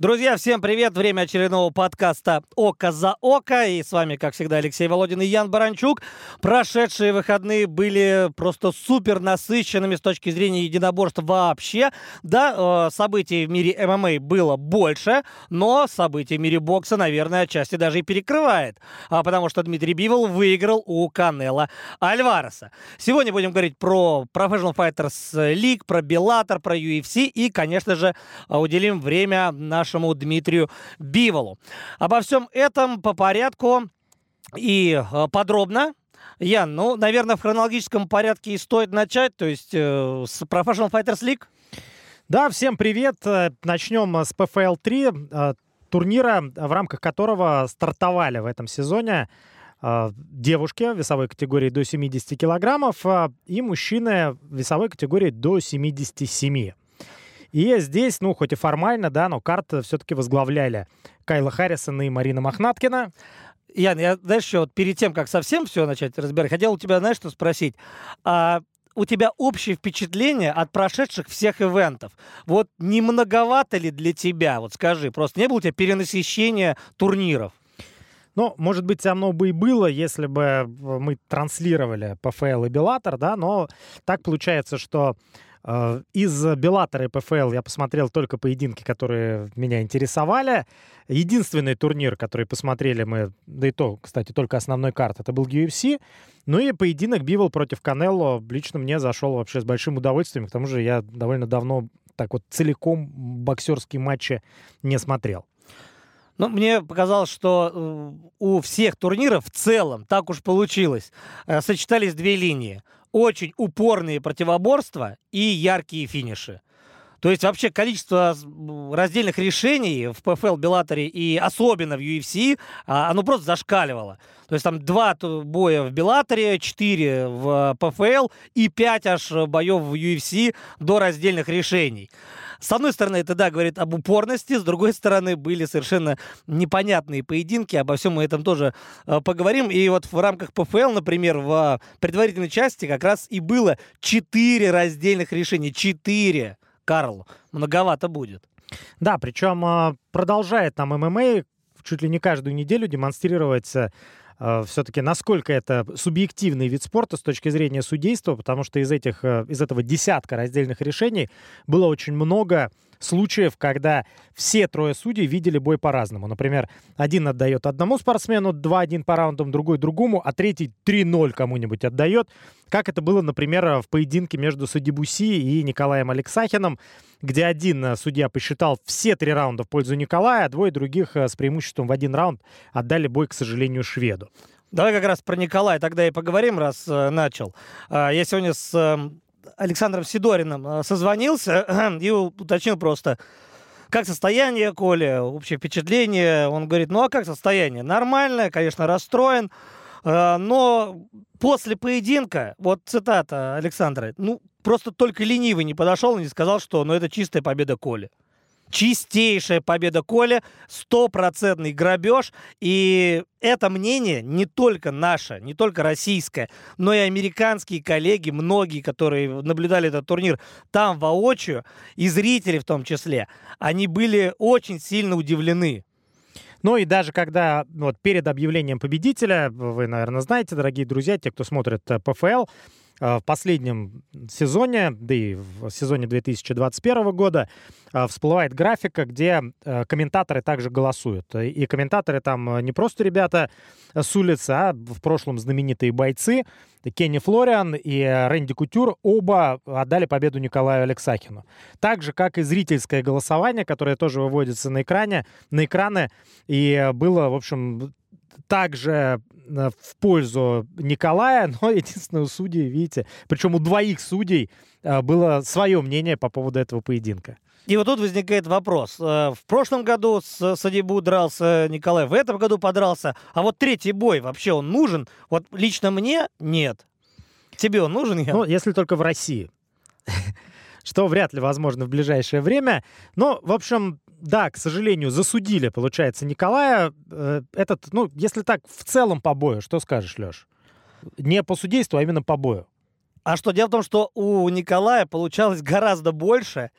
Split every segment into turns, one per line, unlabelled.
Друзья, всем привет! Время очередного подкаста «Око за око». И с вами, как всегда, Алексей Володин и Ян Баранчук. Прошедшие выходные были просто супер насыщенными с точки зрения единоборств вообще. Да, э, событий в мире ММА было больше, но событий в мире бокса, наверное, отчасти даже и перекрывает. А потому что Дмитрий Бивол выиграл у Канела Альвареса. Сегодня будем говорить про Professional Fighters League, про Bellator, про UFC и, конечно же, уделим время нашему нашему Дмитрию Биволу. Обо всем этом по порядку и э, подробно Ян, ну, наверное, в хронологическом порядке и стоит начать, то есть э, с Professional Fighters League.
Да, всем привет. Э, Начнем с PFL 3, э, турнира, в рамках которого стартовали в этом сезоне девушки в весовой категории до 70 килограммов и мужчины весовой категории до 77. И здесь, ну, хоть и формально, да, но карты все-таки возглавляли Кайла Харрисон и Марина Мохнаткина.
Ян, я, знаешь, еще вот перед тем, как совсем все начать разбирать, хотел у тебя, знаешь, что спросить. А у тебя общее впечатление от прошедших всех ивентов. Вот не многовато ли для тебя? Вот скажи, просто не было у тебя перенасыщения турниров?
Ну, может быть, оно бы и было, если бы мы транслировали ПФЛ и Беллатор, да, но так получается, что Э, из Беллатора и ПФЛ я посмотрел только поединки, которые меня интересовали. Единственный турнир, который посмотрели мы, да и то, кстати, только основной карт, это был UFC. Ну и поединок Бивол против Канелло лично мне зашел вообще с большим удовольствием. К тому же я довольно давно так вот целиком боксерские матчи не смотрел.
Ну, мне показалось, что э, у всех турниров в целом так уж получилось. Э, сочетались две линии очень упорные противоборства и яркие финиши. То есть вообще количество раздельных решений в ПФЛ, Беллаторе и особенно в UFC, а, оно просто зашкаливало. То есть там два боя в Беллаторе, четыре в ПФЛ и пять аж боев в UFC до раздельных решений. С одной стороны, это, да, говорит об упорности, с другой стороны, были совершенно непонятные поединки, обо всем мы этом тоже э, поговорим. И вот в рамках ПФЛ, например, в предварительной части как раз и было четыре раздельных решения. Четыре, Карл, многовато будет.
Да, причем э, продолжает там ММА чуть ли не каждую неделю демонстрировать э, все-таки насколько это субъективный вид спорта с точки зрения судейства, потому что из, этих, э, из этого десятка раздельных решений было очень много случаев, когда все трое судей видели бой по-разному. Например, один отдает одному спортсмену 2-1 по раундам, другой другому, а третий 3-0 кому-нибудь отдает. Как это было, например, в поединке между Судибуси и Николаем Алексахином, где один судья посчитал все три раунда в пользу Николая, а двое других э, с преимуществом в один раунд отдали бой, к сожалению, шведу.
Давай как раз про Николая тогда и поговорим, раз э, начал. Э, я сегодня с э, Александром Сидориным э, созвонился и уточнил просто, как состояние Коля, общее впечатление. Он говорит, ну а как состояние? Нормальное, конечно, расстроен, э, но после поединка, вот цитата Александра, ну просто только ленивый не подошел и не сказал, что ну это чистая победа Коли чистейшая победа Коля, стопроцентный грабеж. И это мнение не только наше, не только российское, но и американские коллеги, многие, которые наблюдали этот турнир там воочию, и зрители в том числе, они были очень сильно удивлены.
Ну и даже когда вот перед объявлением победителя, вы, наверное, знаете, дорогие друзья, те, кто смотрит э, ПФЛ, в последнем сезоне, да и в сезоне 2021 года, э, всплывает графика, где э, комментаторы также голосуют. И комментаторы там не просто ребята с улицы, а в прошлом знаменитые бойцы. Кенни Флориан и Рэнди Кутюр оба отдали победу Николаю Алексахину. Так же, как и зрительское голосование, которое тоже выводится на экране, на экраны. И было, в общем, также э, в пользу Николая, но единственное, у судей, видите, причем у двоих судей э, было свое мнение по поводу этого поединка.
И вот тут возникает вопрос. Э, в прошлом году с Садибу дрался Николай, в этом году подрался. А вот третий бой вообще он нужен? Вот лично мне нет. Тебе он нужен?
Я? Ну, если только в России. Что вряд ли возможно в ближайшее время. Но, в общем, да, к сожалению, засудили, получается, Николая. Э, этот, ну, если так, в целом по бою, что скажешь, Леш? Не по судейству, а именно по бою.
А что, дело в том, что у Николая получалось гораздо больше,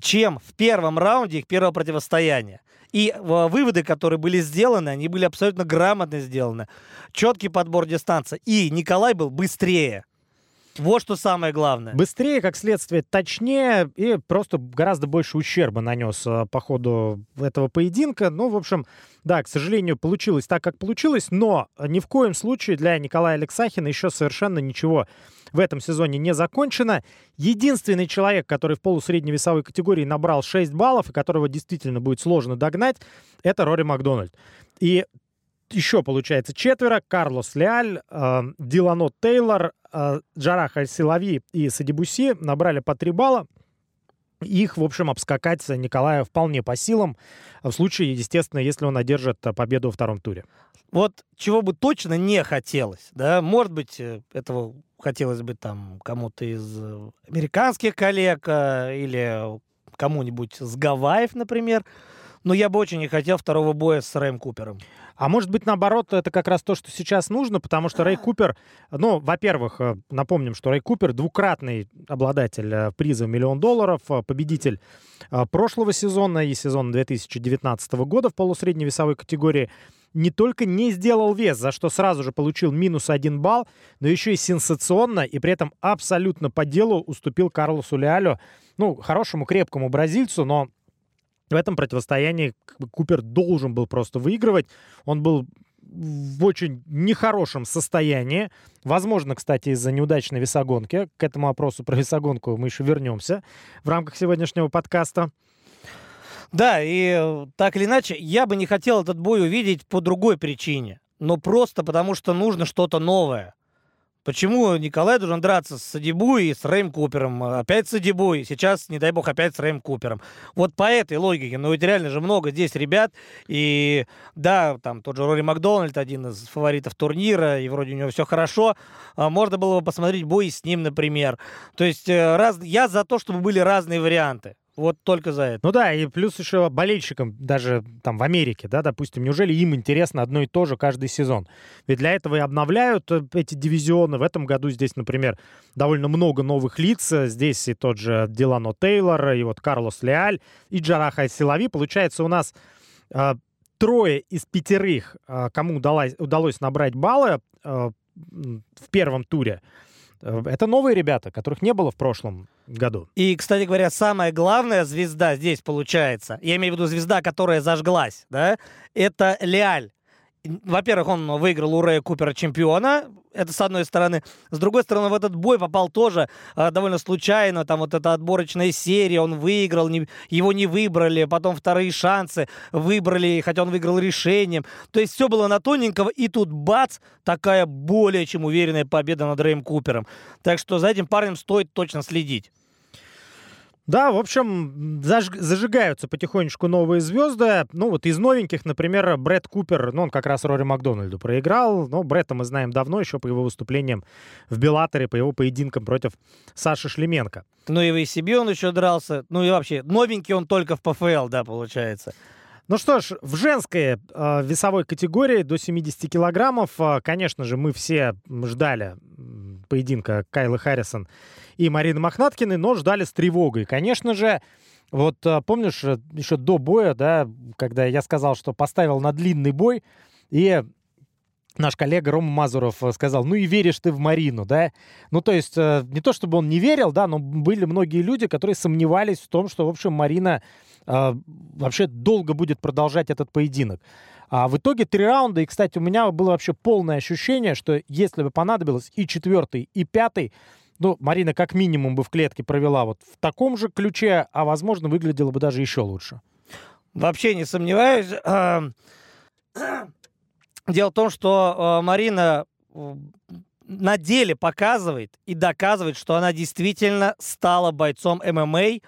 чем в первом раунде их первого противостояния. И выводы, которые были сделаны, они были абсолютно грамотно сделаны. Четкий подбор дистанции. И Николай был быстрее. Вот что самое главное.
Быстрее, как следствие, точнее и просто гораздо больше ущерба нанес э, по ходу этого поединка. Ну, в общем, да, к сожалению, получилось так, как получилось, но ни в коем случае для Николая Алексахина еще совершенно ничего в этом сезоне не закончено. Единственный человек, который в полусредней весовой категории набрал 6 баллов и которого действительно будет сложно догнать, это Рори Макдональд. И еще, получается, четверо. Карлос Леаль, э, Дилано Тейлор, э, Джарах Аль-Силави и Садибуси набрали по 3 балла. Их, в общем, обскакать Николая вполне по силам, в случае, естественно, если он одержит победу во втором туре.
Вот чего бы точно не хотелось, да, может быть, э, этого хотелось бы там кому-то из американских коллег э, или кому-нибудь с Гавайев, например, но я бы очень не хотел второго боя с Рэем Купером.
А может быть, наоборот, это как раз то, что сейчас нужно, потому что Рэй Купер, ну, во-первых, э, напомним, что Рэй Купер двукратный обладатель э, приза миллион долларов, э, победитель прошлого сезона и сезона 2019 года в полусредней весовой категории не только не сделал вес, за что сразу же получил минус один балл, но еще и сенсационно и при этом абсолютно по делу уступил Карлосу Леалю, ну, хорошему крепкому бразильцу, но в этом противостоянии Купер должен был просто выигрывать. Он был в очень нехорошем состоянии. Возможно, кстати, из-за неудачной весогонки. К этому вопросу про весогонку мы еще вернемся в рамках сегодняшнего подкаста.
Да, и э, так или иначе, я бы не хотел этот бой увидеть по другой причине. Но просто потому, что нужно что-то новое. Почему Николай должен драться с Садибу и с Рэем Купером? Опять с Садибу, и сейчас, не дай бог, опять с Рэем Купером. Вот по этой логике. Ну, ведь реально же много здесь ребят. И да, там тот же Рори Макдональд, один из фаворитов турнира, и вроде у него все хорошо. А можно было бы посмотреть бой с ним, например. То есть э, раз... я за то, чтобы были разные варианты. Вот только за это.
Ну да, и плюс еще болельщикам, даже там в Америке, да, допустим, неужели им интересно одно и то же каждый сезон? Ведь для этого и обновляют э, эти дивизионы. В этом году здесь, например, довольно много новых лиц. Здесь и тот же Дилано Тейлор, и вот Карлос Леаль, и Джараха Силави. Получается, у нас э, трое из пятерых, э, кому удалось, удалось набрать баллы э, в первом туре, это новые ребята, которых не было в прошлом году.
И, кстати говоря, самая главная звезда здесь получается, я имею в виду звезда, которая зажглась, да, это Леаль во-первых, он выиграл у Рэя Купера чемпиона, это с одной стороны. С другой стороны, в этот бой попал тоже э, довольно случайно, там вот эта отборочная серия, он выиграл, не, его не выбрали, потом вторые шансы выбрали, хотя он выиграл решением. То есть все было на тоненького, и тут бац, такая более чем уверенная победа над Рэем Купером. Так что за этим парнем стоит точно следить.
Да, в общем, заж... зажигаются потихонечку новые звезды. Ну, вот из новеньких, например, Брэд Купер, ну, он как раз Рори Макдональду проиграл. Но Бретта мы знаем давно, еще по его выступлениям в Беллаторе, по его поединкам против Саши Шлеменко.
Ну, и в ACB он еще дрался. Ну, и вообще, новенький он только в ПФЛ, да, получается.
Ну что ж, в женской э, весовой категории до 70 килограммов, э, конечно же, мы все ждали поединка Кайлы Харрисон и Марины Мохнаткиной, но ждали с тревогой. Конечно же, вот э, помнишь, э, еще до боя, да, когда я сказал, что поставил на длинный бой, и наш коллега Рома Мазуров э, сказал, ну и веришь ты в Марину, да? Ну, то есть, не то чтобы он не верил, да, но были многие люди, которые сомневались в том, что, в общем, Марина э, вообще долго будет продолжать этот поединок. А в итоге три раунда, и, кстати, у меня было вообще полное ощущение, что если бы понадобилось и четвертый, и пятый, ну, Марина как минимум бы в клетке провела вот в таком же ключе, а, возможно, выглядела бы даже еще лучше.
Вообще не сомневаюсь. Дело в том, что Марина на деле показывает и доказывает, что она действительно стала бойцом ММА,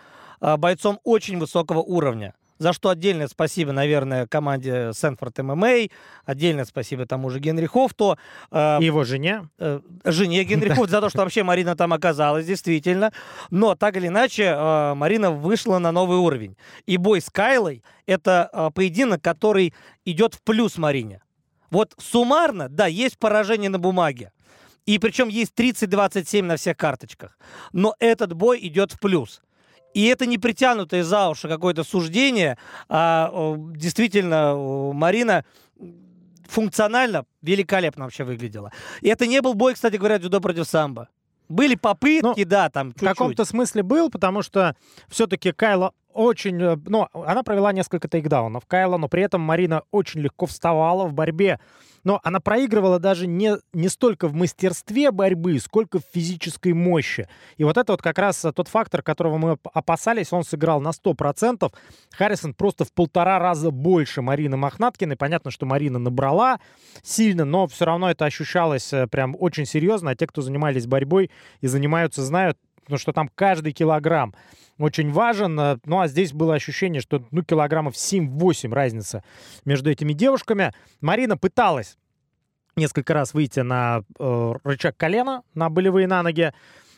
бойцом очень высокого уровня за что отдельное спасибо, наверное, команде Сенфорд ММА, отдельное спасибо тому же Генри Хофту.
Э, его жене.
Э, жене Генри Хофт за то, что вообще Марина там оказалась, действительно. Но так или иначе, э, Марина вышла на новый уровень. И бой с Кайлой — это э, поединок, который идет в плюс Марине. Вот суммарно, да, есть поражение на бумаге. И причем есть 30-27 на всех карточках. Но этот бой идет в плюс. И это не притянутое за уши какое-то суждение, а действительно Марина функционально великолепно вообще выглядела. И это не был бой, кстати говоря, дзюдо против самбо. Были попытки, ну, да, там чуть-чуть.
В каком-то смысле был, потому что все-таки Кайла очень... Э, ну, она провела несколько тейкдаунов Кайла, но при этом Марина очень легко вставала в борьбе но она проигрывала даже не, не столько в мастерстве борьбы, сколько в физической мощи. И вот это вот как раз тот фактор, которого мы опасались, он сыграл на 100%. Харрисон просто в полтора раза больше Марины Мохнаткиной. Понятно, что Марина набрала сильно, но все равно это ощущалось э, прям очень серьезно. А те, кто занимались борьбой и занимаются, знают, ну, что там каждый килограмм очень важен. Э, ну, а здесь было ощущение, что, ну, килограммов 7-8 разница между этими девушками. Марина пыталась несколько раз выйти на э, рычаг колена, на болевые на ноги.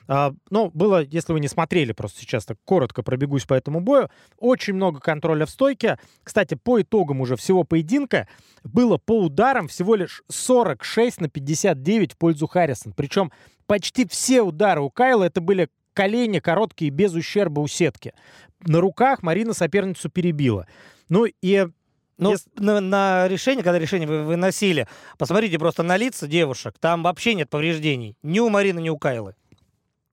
Uh, ну, было, если вы не смотрели, просто сейчас так коротко пробегусь по этому бою, очень много контроля в стойке. Кстати, по итогам уже всего поединка было по ударам всего лишь 46 на 59 в пользу Харрисон. Причем почти все удары у Кайла это были колени короткие, без ущерба у сетки. На руках Марина соперницу перебила. Ну и
ну, Если... на, на решение, когда решение вы выносили, посмотрите просто на лица девушек, там вообще нет повреждений. Ни у Марины, ни у Кайлы.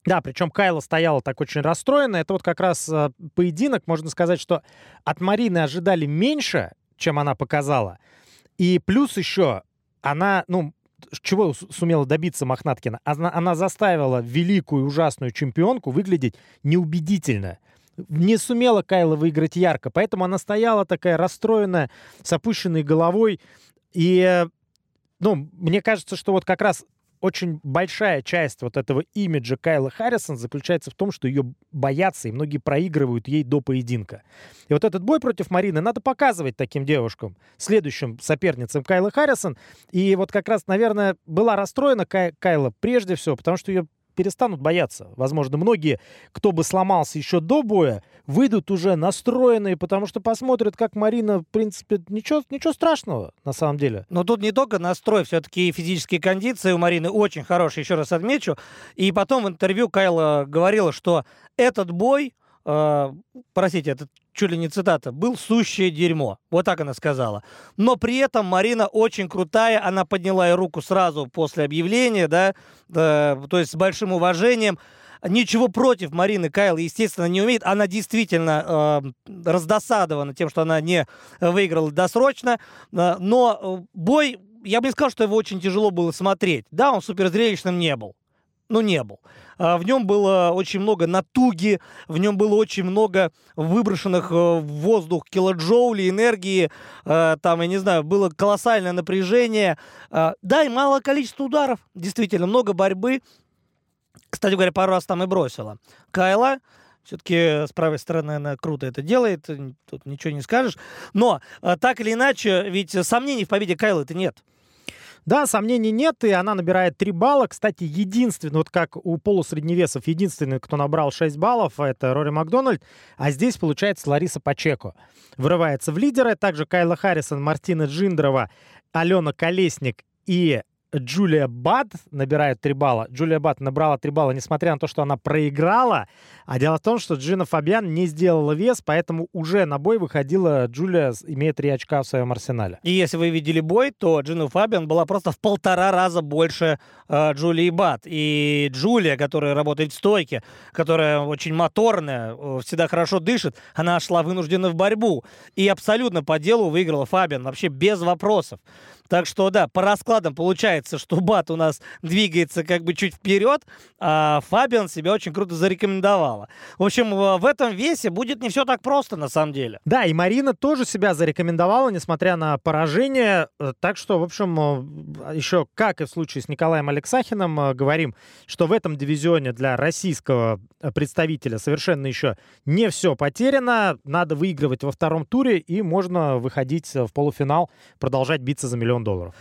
Да, причем Кайла стояла так очень расстроена. Это вот как раз э, поединок, можно сказать, что от Марины ожидали меньше, чем она показала. И плюс еще она, ну, чего сумела добиться Мохнаткина? Она, она заставила великую ужасную чемпионку выглядеть неубедительно. Не сумела Кайла выиграть ярко, поэтому она стояла такая расстроенная, с опущенной головой. И, ну, мне кажется, что вот как раз очень большая часть вот этого имиджа Кайла Харрисон заключается в том, что ее боятся, и многие проигрывают ей до поединка. И вот этот бой против Марины надо показывать таким девушкам, следующим соперницам Кайла Харрисон. И вот как раз, наверное, была расстроена Кай Кайла прежде всего, потому что ее перестанут бояться. Возможно, многие, кто бы сломался еще до боя, выйдут уже настроенные, потому что посмотрят, как Марина, в принципе, ничего, ничего страшного на самом деле.
Но тут не только настрой, все-таки физические кондиции у Марины очень хорошие, еще раз отмечу. И потом в интервью Кайла говорила, что этот бой, э, простите, этот чуть ли не цитата, был сущее дерьмо. Вот так она сказала. Но при этом Марина очень крутая, она подняла ей руку сразу после объявления, да, э, то есть с большим уважением. Ничего против Марины Кайл, естественно, не умеет. Она действительно э, раздосадована тем, что она не выиграла досрочно. Э, но э, бой, я бы не сказал, что его очень тяжело было смотреть. Да, он суперзрелищным не был ну, не был. А, в нем было очень много натуги, в нем было очень много выброшенных э, в воздух килоджоулей, энергии, э, там, я не знаю, было колоссальное напряжение. А, да, и мало количество ударов, действительно, много борьбы. Кстати говоря, пару раз там и бросила. Кайла, все-таки с правой стороны она круто это делает, тут ничего не скажешь. Но э, так или иначе, ведь сомнений в победе Кайла это нет.
Да, сомнений нет, и она набирает 3 балла. Кстати, единственный, вот как у полусредневесов, единственный, кто набрал 6 баллов, это Рори Макдональд, а здесь, получается, Лариса Пачеко. Вырывается в лидеры, также Кайла Харрисон, Мартина Джиндрова, Алена Колесник и Джулия Бад набирает 3 балла. Джулия Бад набрала 3 балла, несмотря на то, что она проиграла. А дело в том, что Джина Фабиан не сделала вес, поэтому уже на бой выходила Джулия, имея 3 очка в своем арсенале.
И если вы видели бой, то Джина Фабиан была просто в полтора раза больше э, Джулии Бад. И Джулия, которая работает в стойке, которая очень моторная, э, всегда хорошо дышит, она шла вынуждена в борьбу. И абсолютно по делу выиграла Фабиан, вообще без вопросов. Так что, да, по раскладам получается, что Бат у нас двигается как бы чуть вперед, а Фабиан себя очень круто зарекомендовала. В общем, в этом весе будет не все так просто, на самом деле.
Да, и Марина тоже себя зарекомендовала, несмотря на поражение. Э, так что, в общем, э, еще, как и в случае с Николаем Алексахиным, э, говорим, что в этом дивизионе для российского представителя совершенно еще не все потеряно. Надо выигрывать во втором туре, и можно выходить в полуфинал, продолжать биться за миллион миллион долларов.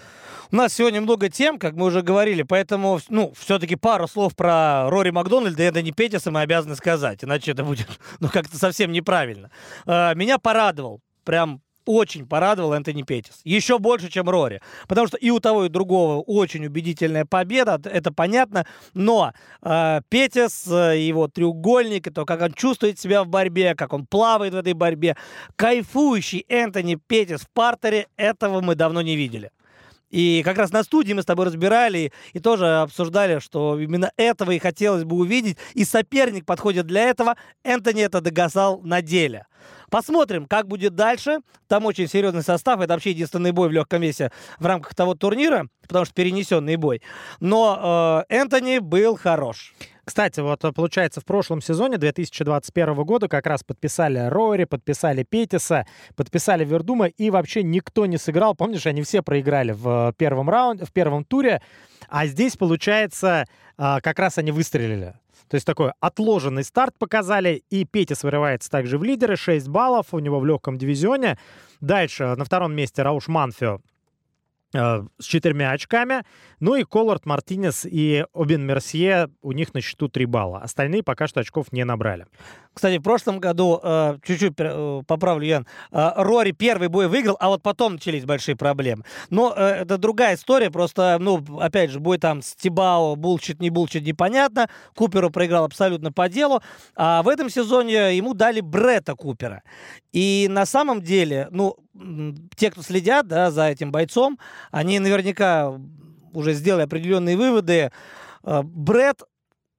У нас сегодня много тем, как мы уже говорили, поэтому, ну, все-таки пару слов про Рори Макдональда и Эдани Петиса мы обязаны сказать, иначе это будет, ну, как-то совсем неправильно. А, меня порадовал прям очень порадовал Энтони Петис. Еще больше, чем Рори. Потому что и у того, и у другого очень убедительная победа, это понятно. Но э, Петис, э, его треугольник, то, как он чувствует себя в борьбе, как он плавает в этой борьбе, кайфующий Энтони Петис в партере, этого мы давно не видели. И как раз на студии мы с тобой разбирали и тоже обсуждали, что именно этого и хотелось бы увидеть. И соперник подходит для этого. Энтони это догасал на деле. Посмотрим, как будет дальше. Там очень серьезный состав. Это вообще единственный бой в легком весе в рамках того турнира, потому что перенесенный бой. Но э, Энтони был хорош.
Кстати, вот э, получается, в прошлом сезоне 2021 года как раз подписали Рори, подписали Петиса, подписали Вердума, и вообще никто не сыграл. Помнишь, они все проиграли в первом раунде, в первом туре. А здесь, получается, а, как раз они выстрелили. То есть такой отложенный старт показали, и Петис вырывается также в лидеры, 6 баллов у него в легком дивизионе. Дальше на втором месте Рауш Манфио с четырьмя очками. Ну и Колорд, Мартинес и Обин Мерсье, у них на счету 3 балла. Остальные пока что очков не набрали.
Кстати, в прошлом году, э, чуть-чуть э, поправлю, Ян, Рори первый бой выиграл, а вот потом начались большие проблемы. Но это другая история, просто, ну, опять же, бой там с Тибао, булчит, не булчит, непонятно. Куперу проиграл абсолютно по делу. А в этом сезоне ему дали Брета Купера. И на самом деле, ну, те, кто следят да, за этим бойцом, они наверняка уже сделали определенные выводы. Э, Бред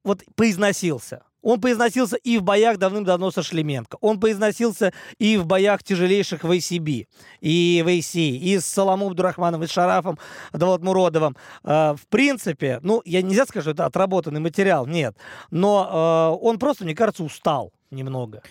вот поизносился. Он поизносился и в боях давным-давно со Шлеменко. Он поизносился и в боях тяжелейших в ACB, и в AC, и с Соломом Дурахманом, и с Шарафом Даватмуродовым. Э, в принципе, ну, я нельзя сказать, что это отработанный материал, нет. Но он просто, мне кажется, устал немного.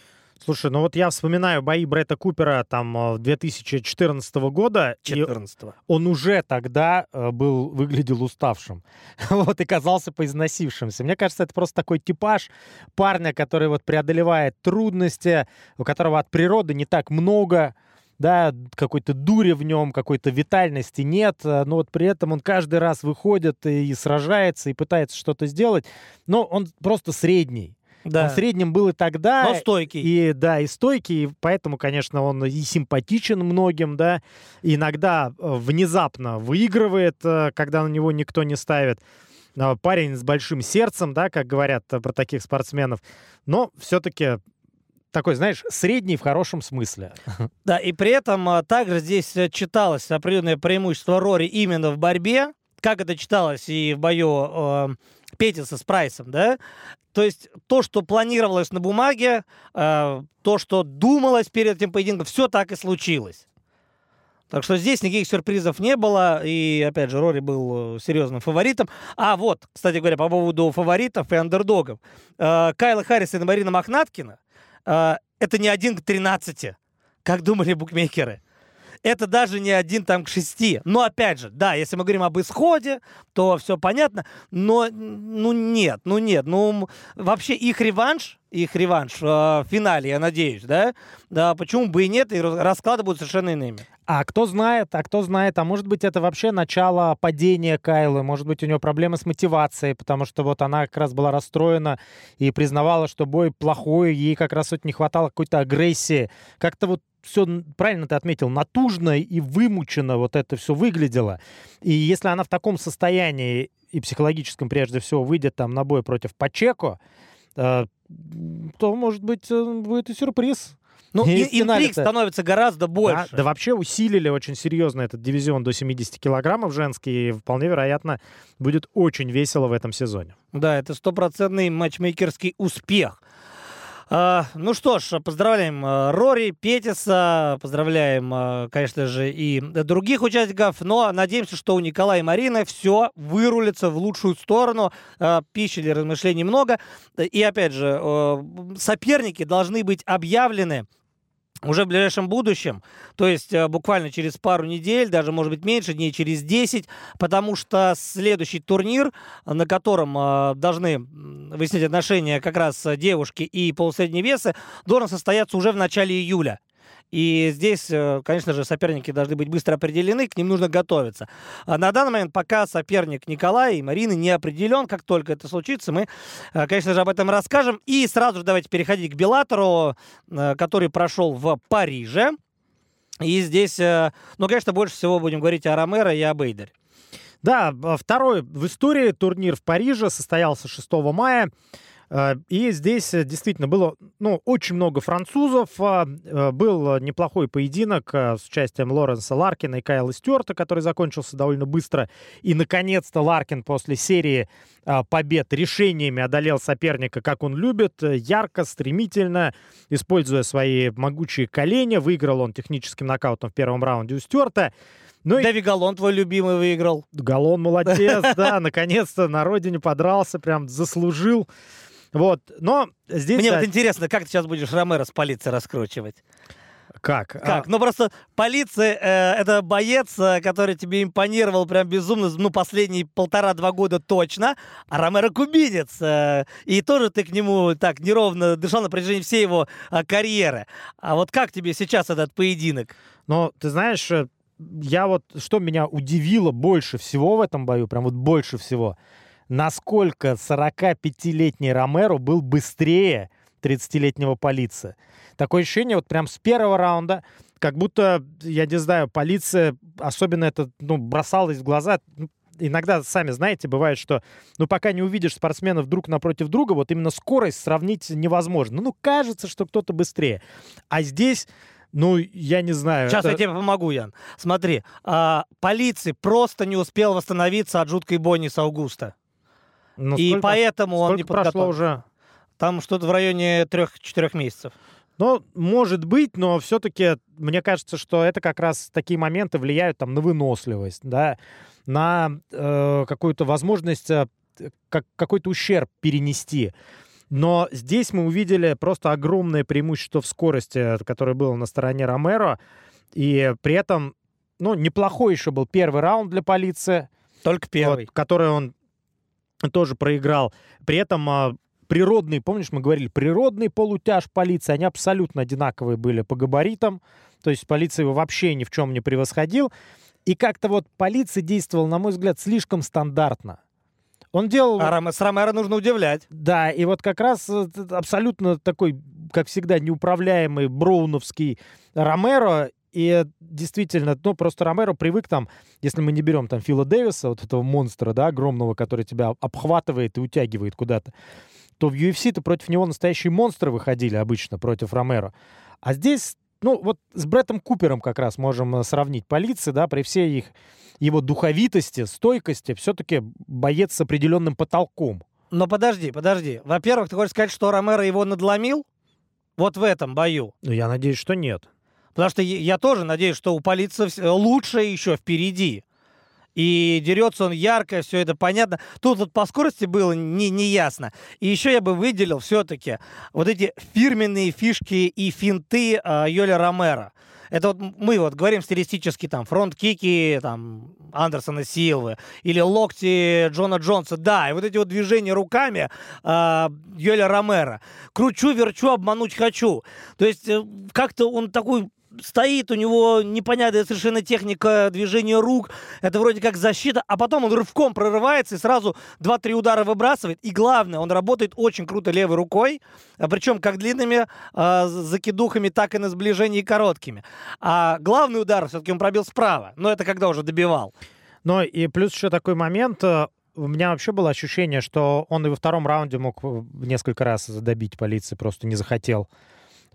Слушай, ну вот я вспоминаю бои Бретта Купера там 2014 э, года.
14
Он уже тогда э, был, выглядел уставшим. вот, и казался поизносившимся. Мне кажется, это просто такой типаж парня, который вот преодолевает трудности, у которого от природы не так много, да, какой-то дури в нем, какой-то витальности нет, э, но вот при этом он каждый раз выходит и сражается, и пытается что-то сделать, но он просто средний. Да. Он в среднем был и тогда.
Но стойкий.
И, да, и стойкий, и поэтому, конечно, он и симпатичен многим, да. иногда э, внезапно выигрывает, э, когда на него никто не ставит. Э, парень с большим сердцем, да, как говорят про таких спортсменов. Но все-таки такой, знаешь, средний в хорошем смысле.
Да, и при этом также здесь читалось определенное преимущество Рори именно в борьбе, как это читалось и в бою э, Петиса с Прайсом, да? То есть то, что планировалось на бумаге, э, то, что думалось перед этим поединком, все так и случилось. Так что здесь никаких сюрпризов не было. И, опять же, Рори был э, серьезным фаворитом. А вот, кстати говоря, по поводу фаворитов и андердогов. Э, Кайла Харрис и Марина Мохнаткина э, это не один к 13, как думали букмекеры это даже не один там к шести. Но опять же, да, если мы говорим об исходе, то все понятно. Но, ну нет, ну нет. Ну вообще их реванш, их реванш э, в финале, я надеюсь, да? Да, почему бы и нет, и расклады будут совершенно иными.
А кто знает, а кто знает, а может быть это вообще начало падения Кайлы, может быть у нее проблемы с мотивацией, потому что вот она как раз была расстроена и признавала, что бой плохой, ей как раз вот не хватало какой-то агрессии. Как-то вот все, правильно ты отметил, натужно и вымучено вот это все выглядело. И если она в таком состоянии и психологическом прежде всего выйдет там на бой против Пачеко, э, то, может быть, э, будет и сюрприз.
Ну, и, интриг становится гораздо больше.
Да, да вообще усилили очень серьезно этот дивизион до 70 килограммов женский. И вполне вероятно, будет очень весело в этом сезоне.
Да, это стопроцентный матчмейкерский успех. А, ну что ж, поздравляем а, Рори, Петиса, поздравляем, а, конечно же, и других участников, но надеемся, что у Николая и Марины все вырулится в лучшую сторону. Пищи для размышлений много. И опять же, соперники должны быть объявлены уже в ближайшем будущем, то есть э, буквально через пару недель, даже, может быть, меньше, дней через 10, потому что следующий турнир, на котором э, должны выяснить отношения как раз девушки и полусредние весы, должен состояться уже в начале июля. И здесь, э, конечно же, соперники должны быть быстро определены, к ним нужно готовиться. А на данный момент пока соперник Николая и Марины не определен. Как только это случится, мы, э, конечно же, об этом расскажем. И сразу же давайте переходить к Беллатору, э, который прошел в Париже. И здесь, ну, конечно, больше всего будем говорить о Ромеро и об Эйдере.
Да, второй в истории турнир в Париже состоялся 6 мая. Э, и здесь э, действительно было ну, очень много французов. А, э, был неплохой поединок с участием Лоренса Ларкина и Кайла Стюарта, который закончился довольно быстро. И, наконец-то, Ларкин после серии побед решениями одолел соперника, как он любит, ярко, стремительно, используя свои могучие колени. Выиграл он техническим нокаутом в первом раунде у Стюарта.
Ну, Дави Галон, твой любимый, выиграл.
Галон молодец, да, наконец-то на родине подрался, прям заслужил. Вот, но здесь...
Мне
да,
вот интересно, как ты сейчас будешь Ромеро с полицией раскручивать?
Как?
Как? А... Ну просто полиция э, это боец, э, который тебе импонировал прям безумно, ну последние полтора-два года точно, а Ромеро кубинец. Э, и тоже ты к нему так неровно дышал на протяжении всей его э, карьеры. А вот как тебе сейчас этот поединок?
Ну, ты знаешь, э, я вот, что меня удивило больше всего в этом бою, прям вот больше всего – насколько 45-летний Ромеро был быстрее 30-летнего полиция. Такое ощущение вот прям с первого раунда, как будто, я не знаю, полиция, особенно это, ну, бросалась в глаза, иногда, сами знаете, бывает, что, ну, пока не увидишь спортсменов друг напротив друга, вот именно скорость сравнить невозможно. Ну, кажется, что кто-то быстрее. А здесь... Ну, я не знаю.
Сейчас
это...
я тебе помогу, Ян. Смотри, а, полиция просто не успел восстановиться от жуткой бойни с Аугуста. Но и сколько, поэтому он не
прошло уже?
Там что-то в районе 3-4 месяцев.
Ну, может быть, но все-таки мне кажется, что это как раз такие моменты влияют там на выносливость, да, на э, какую-то возможность э, как, какой-то ущерб перенести. Но здесь мы увидели просто огромное преимущество в скорости, которое было на стороне Ромеро. И при этом, ну, неплохой еще был первый раунд для полиции.
Только первый.
Вот, который он тоже проиграл. При этом а, природный, помнишь, мы говорили, природный полутяж полиции, они абсолютно одинаковые были по габаритам. То есть полиция его вообще ни в чем не превосходил. И как-то вот полиция действовала, на мой взгляд, слишком стандартно. Он делал...
А Рам... с Ромеро нужно удивлять.
Да, и вот как раз э, абсолютно такой, как всегда, неуправляемый броуновский Ромеро и действительно, ну, просто Ромеро привык там, если мы не берем там Фила Дэвиса, вот этого монстра, да, огромного, который тебя обхватывает и утягивает куда-то, то в UFC-то против него настоящие монстры выходили обычно против Ромеро. А здесь, ну, вот с Бреттом Купером как раз можем э, сравнить полиции, да, при всей их его духовитости, стойкости, все-таки боец с определенным потолком.
Но подожди, подожди. Во-первых, ты хочешь сказать, что Ромеро его надломил? Вот в этом бою.
Ну, я надеюсь, что нет.
Потому что я тоже надеюсь, что у полиции лучше еще впереди. И дерется он ярко, все это понятно. Тут вот по скорости было не, не ясно. И еще я бы выделил все-таки вот эти фирменные фишки и финты э, Йоля Ромера. Это вот мы вот говорим стилистически там фронт-кики там Андерсона Силвы или локти Джона Джонса. Да, и вот эти вот движения руками э, Йоля Ромера. Кручу, верчу, обмануть хочу. То есть э, как-то он такой стоит, у него непонятная совершенно техника движения рук, это вроде как защита, а потом он рывком прорывается и сразу 2-3 удара выбрасывает. И главное, он работает очень круто левой рукой, а причем как длинными э, закидухами, так и на сближении короткими. А главный удар все-таки он пробил справа, но это когда уже добивал.
Ну и плюс еще такой момент, э, у меня вообще было ощущение, что он и во втором раунде мог несколько раз добить полиции, просто не захотел.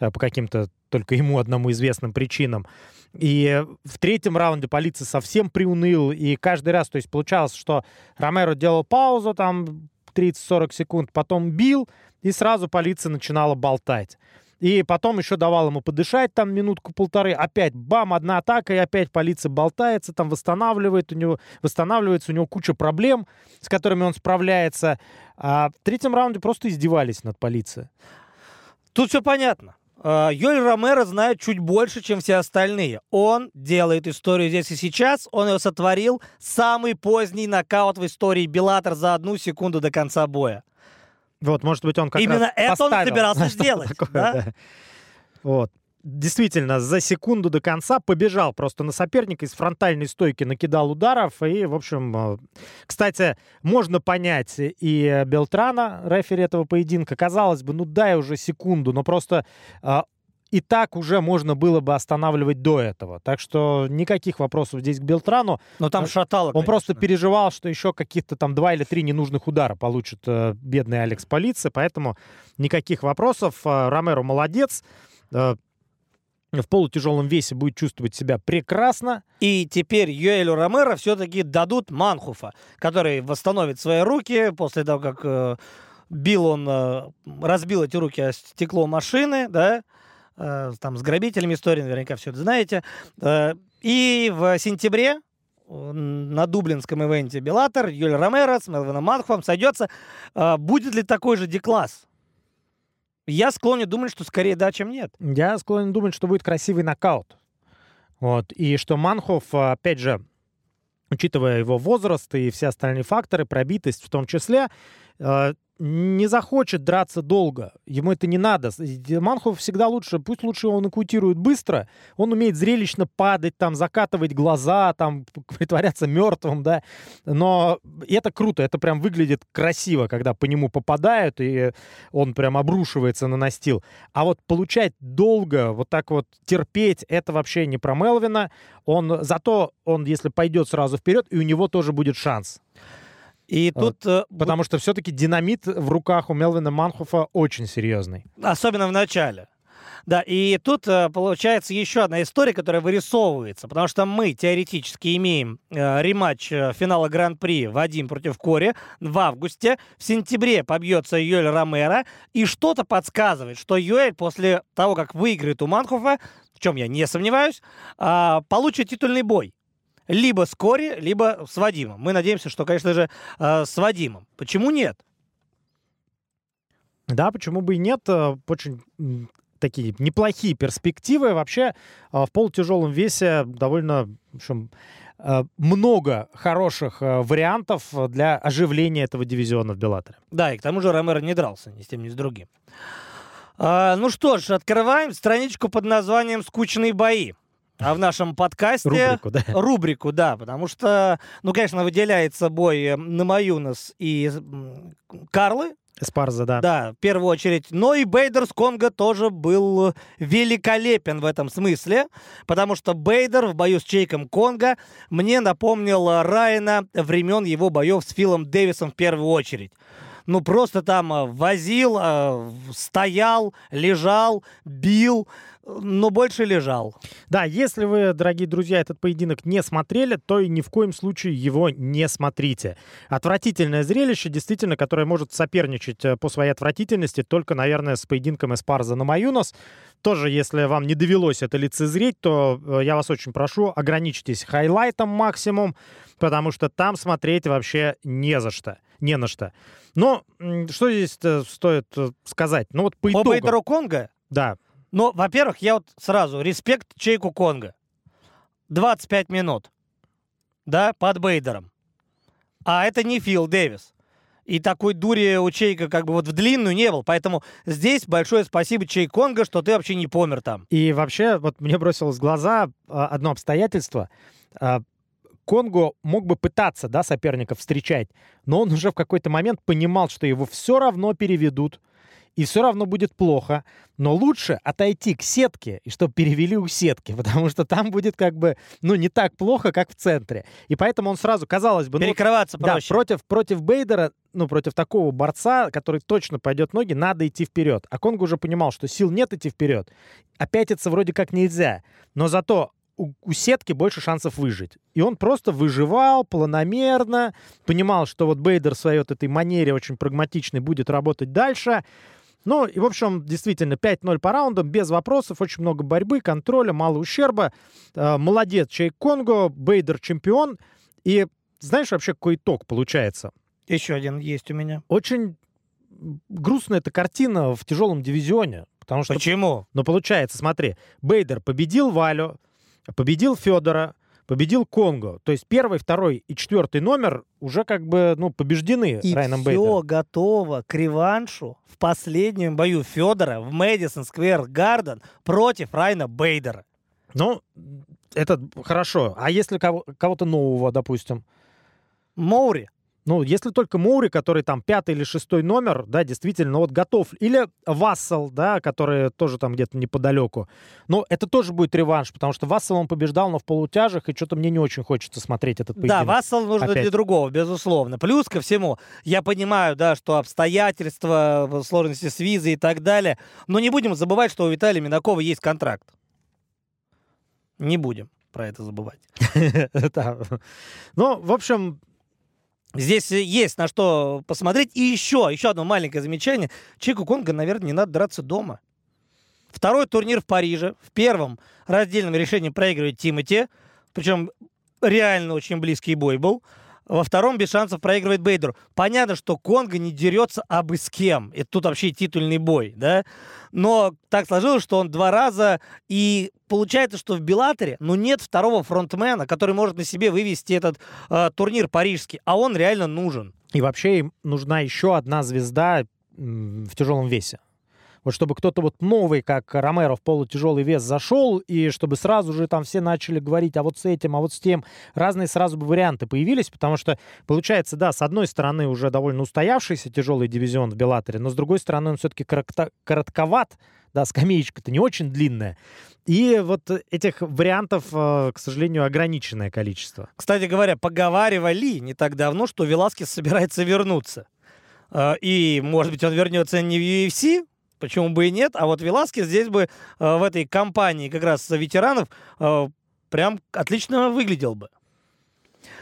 Э, по каким-то только ему одному известным причинам. И в третьем раунде полиция совсем приуныл, и каждый раз, то есть получалось, что Ромеро делал паузу там 30-40 секунд, потом бил, и сразу полиция начинала болтать. И потом еще давал ему подышать там минутку-полторы. Опять бам, одна атака, и опять полиция болтается, там восстанавливает у него, восстанавливается у него куча проблем, с которыми он справляется. А в третьем раунде просто издевались над полицией.
Тут все понятно. А, Йоль Ромеро знает чуть больше, чем все остальные. Он делает историю здесь и сейчас. Он ее сотворил. Самый поздний нокаут в истории Беллатор за одну секунду до конца боя.
Вот, может быть, он как
Именно
раз
это он собирался сделать. Такое, да? Да.
Вот действительно за секунду до конца побежал просто на соперника из фронтальной стойки, накидал ударов. И, в общем, э, кстати, можно понять и Белтрана, рефери этого поединка. Казалось бы, ну дай уже секунду, но просто э, и так уже можно было бы останавливать до этого. Так что никаких вопросов здесь к Белтрану.
Но там
Он-
шатало,
Он просто
конечно.
переживал, что еще каких-то там два или три ненужных удара получит э, бедный Алекс Полиция, поэтому никаких вопросов. Э, Ромеро молодец. Э, в полутяжелом весе будет чувствовать себя прекрасно.
И теперь Юэлю Ромеро все-таки дадут Манхуфа, который восстановит свои руки после того, как э, бил он, э, разбил эти руки о стекло машины, да, э, там с грабителями истории, наверняка все это знаете. Э, и в сентябре э, на дублинском ивенте Беллатор Юэль Ромеро с Мелвином Манхуфом сойдется. Э, будет ли такой же декласс? Я склонен думать, что скорее да, чем нет.
Я склонен думать, что будет красивый нокаут. Вот. И что Манхов, э, опять же, учитывая его возраст и все остальные факторы, пробитость в том числе, не захочет драться долго. Ему это не надо. Манхов всегда лучше, пусть лучше он нокаутирует быстро. Он умеет зрелищно падать, там, закатывать глаза, там, притворяться мертвым, да. Но это круто, это прям выглядит красиво, когда по нему попадают, и он прям обрушивается на настил. А вот получать долго, вот так вот терпеть, это вообще не про Мелвина. Он, зато он, если пойдет сразу вперед, и у него тоже будет шанс.
И
Вот.
тут э,
Потому что все-таки динамит в руках у Мелвина Манхофа очень серьезный.
Особенно в начале. Да, и тут э, получается еще одна история, которая вырисовывается, потому что мы теоретически имеем э, рематч э, финала Гран-при Вадим против Кори в августе. В сентябре побьется Юэль Ромеро, и что-то подсказывает, что Юэль после того, как выиграет у Манхофа, в чем я не сомневаюсь, а, получит титульный бой. Либо с Кори, либо с Вадимом. Мы надеемся, что, конечно же, э, с Вадимом. Почему нет?
Да, почему бы и нет? Э, Очень такие неплохие перспективы. Вообще э, в полутяжелом весе довольно в общем, много хороших вариантов для оживления этого дивизиона в Беллаторе.
Да, и к тому же Ромеро не дрался ни с тем, ни с другим. А, ну что ж, открываем страничку под названием «Скучные бои». А в нашем подкасте...
Рубрику, да.
Рубрику, да, потому что, ну, конечно, выделяется бой э, Намаюнас и Карлы,
Эспарза, да.
да, в первую очередь. Но и Бейдер с Конго тоже был великолепен в этом смысле, потому что Бейдер в бою с Чейком Конго мне напомнил э, Райана времен его боев с Филом Дэвисом в первую очередь. Ну, просто там э, возил, э, стоял, лежал, бил, но больше лежал.
Да, если вы, дорогие друзья, этот поединок не смотрели, то и ни в коем случае его не смотрите. Отвратительное зрелище, действительно, которое может соперничать э, по своей отвратительности только, наверное, с поединком Эспарза на Маюнос. Тоже, если вам не довелось это лицезреть, то я вас очень прошу, ограничьтесь хайлайтом максимум, потому что там смотреть вообще не за что, не на что. Но что здесь э, стоит э, сказать? Ну вот по
По
итогам.
Бейдеру Конго
Да,
Ну, во-первых, я вот сразу, респект Чейку Конга. 25 минут, да, под Бейдером. А это не Фил Дэвис. И такой дури у Чейка как бы вот в длинную не был. Поэтому здесь большое спасибо Чей Конга, что ты вообще не помер там.
И вообще, вот мне бросилось в глаза а, одно обстоятельство. А, Конго мог бы пытаться, да, соперников встречать, но он уже в какой-то момент понимал, что его все равно переведут, и все равно будет плохо. Но лучше отойти к сетке, и чтобы перевели у сетки, потому что там будет как бы, ну, не так плохо, как в центре. И поэтому он сразу, казалось бы, ну,
Перекрываться
да,
проще.
против, против Бейдера, ну, против такого борца, который точно пойдет ноги, надо идти вперед. А Конго уже понимал, что сил нет идти вперед. Опятиться вроде как нельзя. Но зато у, у сетки больше шансов выжить. И он просто выживал планомерно, понимал, что вот Бейдер в своей вот этой манере очень прагматичной будет работать дальше. Ну, и, в общем, действительно, 5-0 по раундам, без вопросов, очень много борьбы, контроля, мало ущерба. Э, молодец, Чейк Конго, Бейдер чемпион. И знаешь вообще, какой итог получается?
Еще один есть у меня.
Очень грустная эта картина в тяжелом дивизионе. Потому что,
Почему?
ну, получается, смотри, Бейдер победил Валю, победил Федора, победил Конго. То есть первый, второй и четвертый номер уже как бы, ну, побеждены
И
Райаном
все
Бейдером.
готово к реваншу в последнем бою Федора в Мэдисон Сквер Гарден против Райна Бейдера.
Ну, это хорошо. А если кого- кого-то нового, допустим?
Моури.
Ну, если только Моури, который там пятый или шестой номер, да, действительно, вот готов. Или Вассел, да, который тоже там где-то неподалеку. Но это тоже будет реванш, потому что Вассел он побеждал, но в полутяжах, и что-то мне не очень хочется смотреть этот поединок.
Да, Вассел нужно
Опять.
для другого, безусловно. Плюс ко всему, я понимаю, да, что обстоятельства, сложности с визой и так далее, но не будем забывать, что у Виталия Минакова есть контракт. Не будем про это забывать.
Ну, в общем,
Здесь есть на что посмотреть. И еще, еще одно маленькое замечание. Чику Конга, наверное, не надо драться дома. Второй турнир в Париже. В первом раздельном решении проигрывает Тимати. Причем реально очень близкий бой был. Во втором без шансов проигрывает Бейдеру. Понятно, что Конга не дерется абы с кем. Это тут вообще титульный бой, да? Но так сложилось, что он два раза... И получается, что в Беллаторе, ну, нет второго фронтмена, который может на себе вывести этот э, турнир парижский. А он реально нужен.
и вообще им нужна еще одна звезда в тяжелом весе. Вот чтобы кто-то вот новый, как Ромеро, в полутяжелый вес зашел, и чтобы сразу же там все начали говорить, а вот с этим, а вот с тем. Разные сразу бы варианты появились, потому что, получается, да, с одной стороны уже довольно устоявшийся тяжелый дивизион в Беллаторе, но с другой стороны он все-таки коротковат, да, скамеечка-то не очень длинная. И вот этих вариантов, э, к сожалению, ограниченное количество.
Кстати говоря, поговаривали не так давно, что Веласкес собирается вернуться. Э, И, может быть, он вернется не в UFC, почему бы и нет, а вот Веласкес здесь бы э, в этой компании как раз ветеранов э, прям отлично выглядел бы.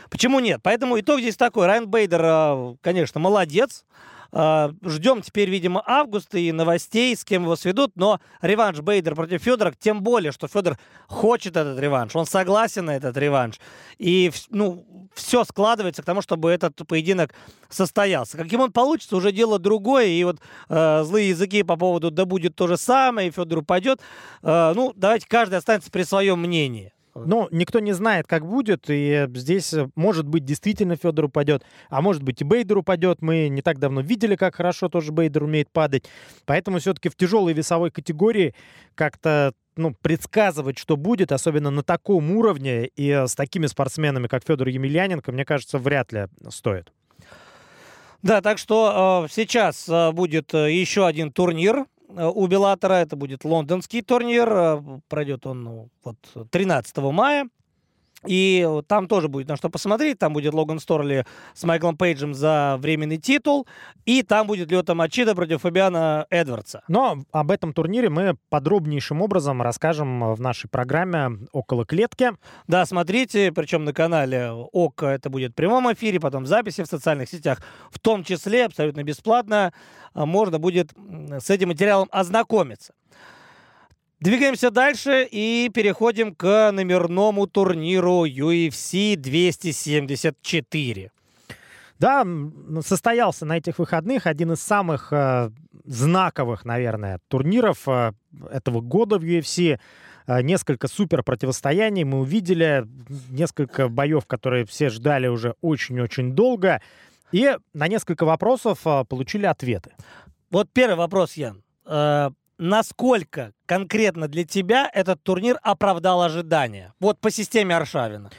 Почему нет? Поэтому итог здесь такой. Райан Бейдер, э, конечно, молодец. Ждем теперь, видимо, августа и новостей, с кем его сведут. Но реванш Бейдер против Федора, тем более, что Федор хочет этот реванш. Он согласен на этот реванш. И ну, все складывается к тому, чтобы этот поединок состоялся. Каким он получится, уже дело другое. И вот э, злые языки по поводу «да будет то же самое», и Федор упадет. Э, ну, давайте каждый останется при своем мнении.
Ну, никто не знает, как будет, и здесь, э, может быть, действительно Федор упадет, а может быть и Бейдер упадет. Мы не так давно видели, как хорошо тоже Бейдер умеет падать. Поэтому все-таки в тяжелой весовой категории как-то ну, предсказывать, что будет, особенно на таком уровне и э, с такими спортсменами, как Федор Емельяненко, мне кажется, вряд ли стоит.
Да, так что э, сейчас э, будет э, еще один турнир у Беллатора. Это будет лондонский турнир. Э, Пройдет он ну, вот 13 мая. И там тоже будет на что посмотреть. Там будет Логан Сторли с Майклом Пейджем за временный титул. И там будет Лёта Мачида против Фабиана Эдвардса.
Но об этом турнире мы подробнейшим образом расскажем в нашей программе «Около клетки».
Да, смотрите, причем на канале ОК это будет в прямом эфире, потом в записи в социальных сетях, в том числе абсолютно бесплатно а, можно будет с этим материалом ознакомиться. Двигаемся дальше и переходим к номерному турниру UFC 274.
Да, м, состоялся на этих выходных один из самых э, знаковых, наверное, турниров э, этого года в UFC. Э, несколько супер противостояний мы увидели, несколько боев, которые все ждали уже очень-очень долго. И на несколько вопросов э, получили ответы.
Вот первый вопрос, Ян. Э, насколько конкретно для тебя этот турнир оправдал ожидания? Вот по системе Аршавина.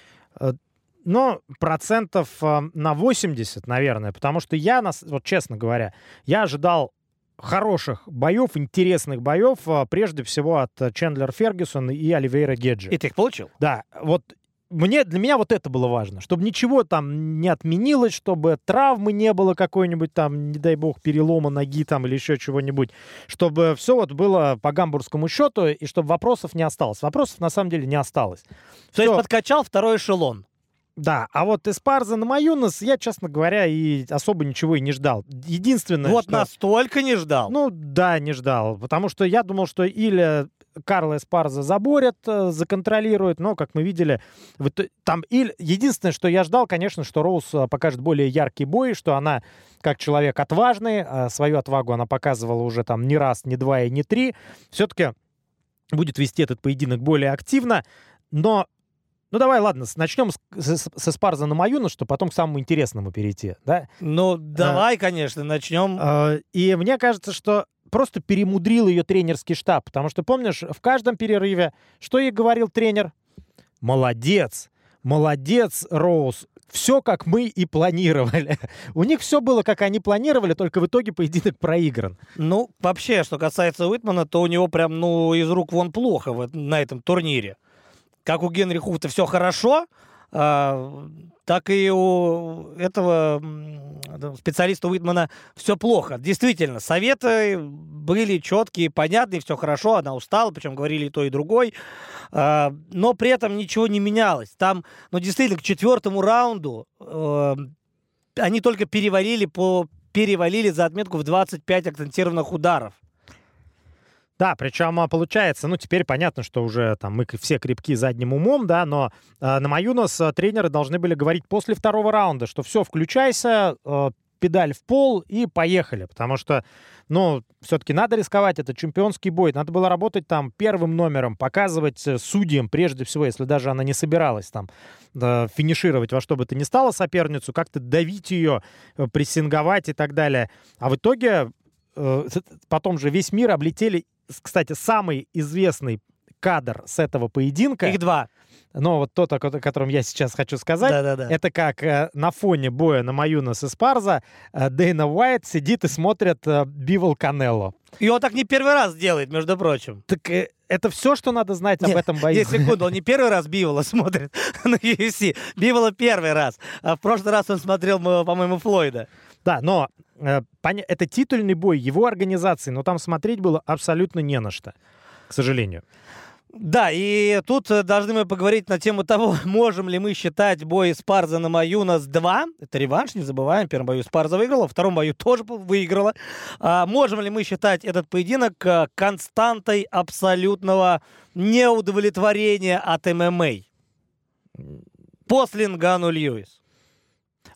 Но процентов э, на 80, наверное, потому что я, вот честно говоря, я ожидал хороших боев, интересных боев, э, прежде всего от э, Чендлер Фергюсон и Оливейра Геджи.
И ты их получил?
Да, вот мне, для меня вот это было важно, чтобы ничего там не отменилось, чтобы травмы не было какой-нибудь там, не дай бог, перелома ноги там или еще чего-нибудь, чтобы все вот было по гамбургскому счету и чтобы вопросов не осталось. Вопросов на самом деле не осталось.
То есть подкачал второй эшелон.
Да, а вот Эспарза на Маюнас я, честно говоря, и особо ничего и не ждал. Единственное,
вот
что...
настолько не ждал.
Ну, да, не ждал. Потому что я думал, что или Карла Эспарза заборят, э, законтролирует, но, как мы видели, в ито- там или... единственное, что я ждал, конечно, что Роуз э, покажет более яркий бой, что она как человек отважный, а свою отвагу она показывала уже там не раз, не два и не три. Все-таки будет вести этот поединок более активно, но ну давай, ладно, начнем с, с, с Эспарза на Маюна, чтобы потом к самому интересному перейти, да?
Ну, давай, конечно, начнем.
Э, И мне кажется, что просто перемудрил ее тренерский штаб. Потому что, помнишь, в каждом перерыве, что ей говорил тренер? Молодец, молодец, Роуз. все как мы и планировали. У них все было, как они планировали, только в итоге поединок проигран.
Ну, вообще, что касается Уитмана, то у него прям, ну, из рук вон плохо вот на этом турнире. Как у Генри Хуфта все хорошо, а, так и у этого специалиста Уитмана все плохо. Действительно, советы были четкие, понятные, все хорошо, она устала, причем говорили и то, и другой. А, но при этом ничего не менялось. Там, ну, действительно, к четвертому раунду э, они только перевалили по перевалили за отметку в 25 акцентированных ударов.
Да, причем а, получается, ну теперь понятно, что уже там мы все крепки задним умом, да, но э, на мою нос э, тренеры должны были говорить после второго раунда, что все, включайся, э, педаль в пол и поехали, потому что, ну, все-таки надо рисковать, это чемпионский бой, надо было работать там первым номером, показывать э, судьям, прежде всего, если даже она не собиралась там э, финишировать во что бы то ни стало соперницу, как-то давить ее, э, прессинговать и так далее. А в итоге э, потом же весь мир облетели кстати, самый известный кадр с этого поединка.
Их два.
Но вот тот, о котором я сейчас хочу сказать,
да, да, да.
это как э, на фоне боя на Маюнас и Спарза э, Дейна Уайт сидит и смотрит э, Бивол Канелло.
И он так не первый раз делает, между прочим.
Так э, это все, что надо знать об этом бою.
Нет, секунду, он не первый раз Бивола смотрит на UFC. Бивола первый раз. А в прошлый раз он смотрел, по-моему, Флойда.
Да, но это титульный бой его организации, но там смотреть было абсолютно не на что, к сожалению.
Да, и тут э, должны мы поговорить на тему того, можем ли мы считать бой Спарза на Маюнас 2. Это реванш, не забываем. В первом бою Спарза выиграла, в втором бою тоже выиграла. А можем ли мы считать этот поединок э, константой абсолютного неудовлетворения от ММА? После Нгану Льюис.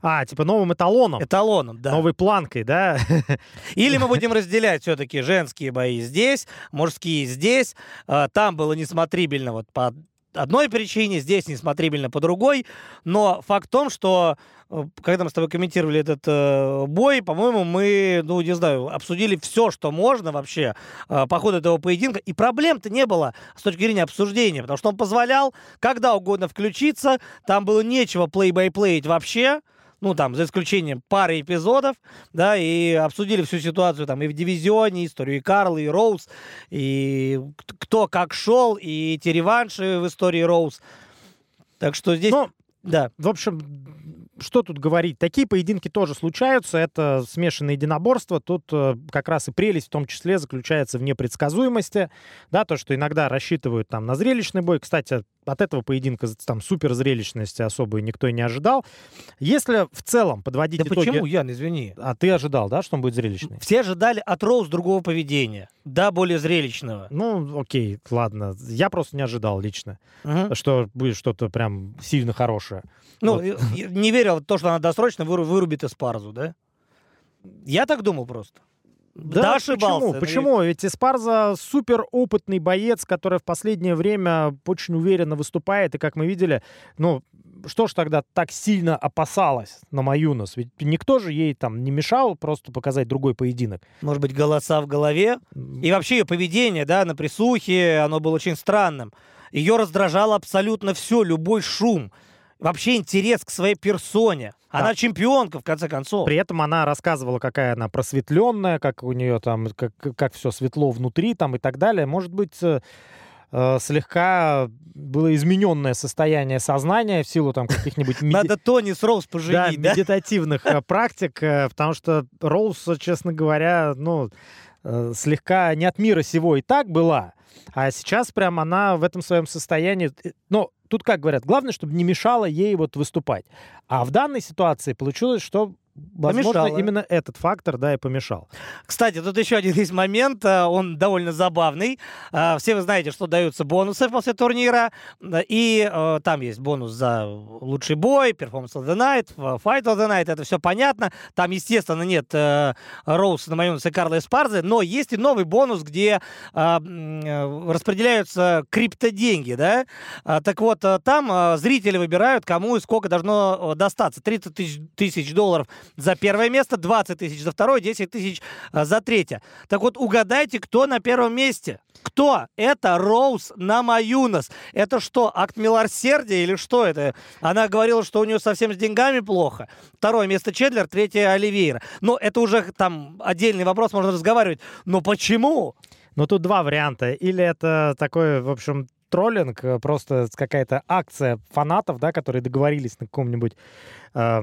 А, типа новым эталоном.
Эталоном, да.
Новой планкой, да?
Или мы будем разделять все-таки женские бои здесь, мужские здесь. А, там было несмотрибельно вот по одной причине, здесь несмотрибельно по другой. Но факт в том, что э, когда мы с тобой комментировали этот э, бой, по-моему, мы, ну, не знаю, обсудили все, что можно вообще э, по ходу этого поединка. И проблем-то не было с точки зрения обсуждения, потому что он позволял когда угодно включиться, там было нечего плей-бай-плеить вообще ну, там, за исключением пары эпизодов, да, и обсудили всю ситуацию там и в дивизионе, историю и Карла, и Роуз, и кто как шел, и эти реванши в истории Роуз. Так что здесь...
Ну, да. В общем, что тут говорить? Такие поединки тоже случаются. Это смешанные единоборства. Тут э, как раз и прелесть в том числе заключается в непредсказуемости. Да, то, что иногда рассчитывают там на зрелищный бой. Кстати, от этого поединка там супер зрелищности особой никто и не ожидал. Если в целом подводить
да
итоги...
почему, Ян, извини?
А ты ожидал, да, что он будет зрелищный?
Все ожидали от Роуз другого поведения. Да, более зрелищного.
Ну, окей, ладно. Я просто не ожидал лично, угу. что будет что-то прям сильно хорошее.
Ну, вот. не верил в то, что она досрочно вырубит Эспарзу, да? Я так думал просто.
Да, да ошибался. Почему? Почему? Ведь Эспарза супер опытный боец, который в последнее время очень уверенно выступает. И как мы видели, ну, что ж тогда так сильно опасалась на Маюнас? Ведь никто же ей там не мешал просто показать другой поединок.
Может быть, голоса в голове? И вообще ее поведение, да, на присухе, оно было очень странным. Ее раздражало абсолютно все, любой шум вообще интерес к своей персоне. Она да. чемпионка, в конце концов.
При этом она рассказывала, какая она просветленная, как у нее там, как, как все светло внутри там и так далее. Может быть, э, э слегка было измененное состояние сознания в силу там каких-нибудь...
Меди... Надо Тони с Роуз поженить,
да? медитативных э, практик, потому что Роуз, честно говоря, ну, слегка не от мира сего и так была, а сейчас прям она в этом своем состоянии... Ну, тут как говорят, главное, чтобы не мешало ей вот выступать. А в данной ситуации получилось, что Возможно, помешало. именно этот фактор, да, и помешал.
Кстати, тут еще один есть момент, э, он довольно забавный. Э, все вы знаете, что даются бонусы после турнира, и э, там есть бонус за лучший бой, Performance of the Night, Fight of the Night, это все понятно. Там, естественно, нет Роуз на моем и Карла Эспарзы, но есть и новый бонус, где распределяются криптоденьги, да. Так вот, там зрители выбирают, кому и сколько должно достаться. 30 тысяч долларов за первое место, 20 тысяч за второе, 10 тысяч а, за третье. Так вот, угадайте, кто на первом месте? Кто? Это Роуз Намаюнас. Это что, акт милосердия или что это? Она говорила, что у нее совсем с деньгами плохо. Второе место Чедлер, третье Оливейра. Но это уже там отдельный вопрос, можно разговаривать. Но почему?
Ну, тут два варианта. Или это такой, в общем, троллинг, э, просто какая-то акция фанатов, да, которые договорились на каком-нибудь э,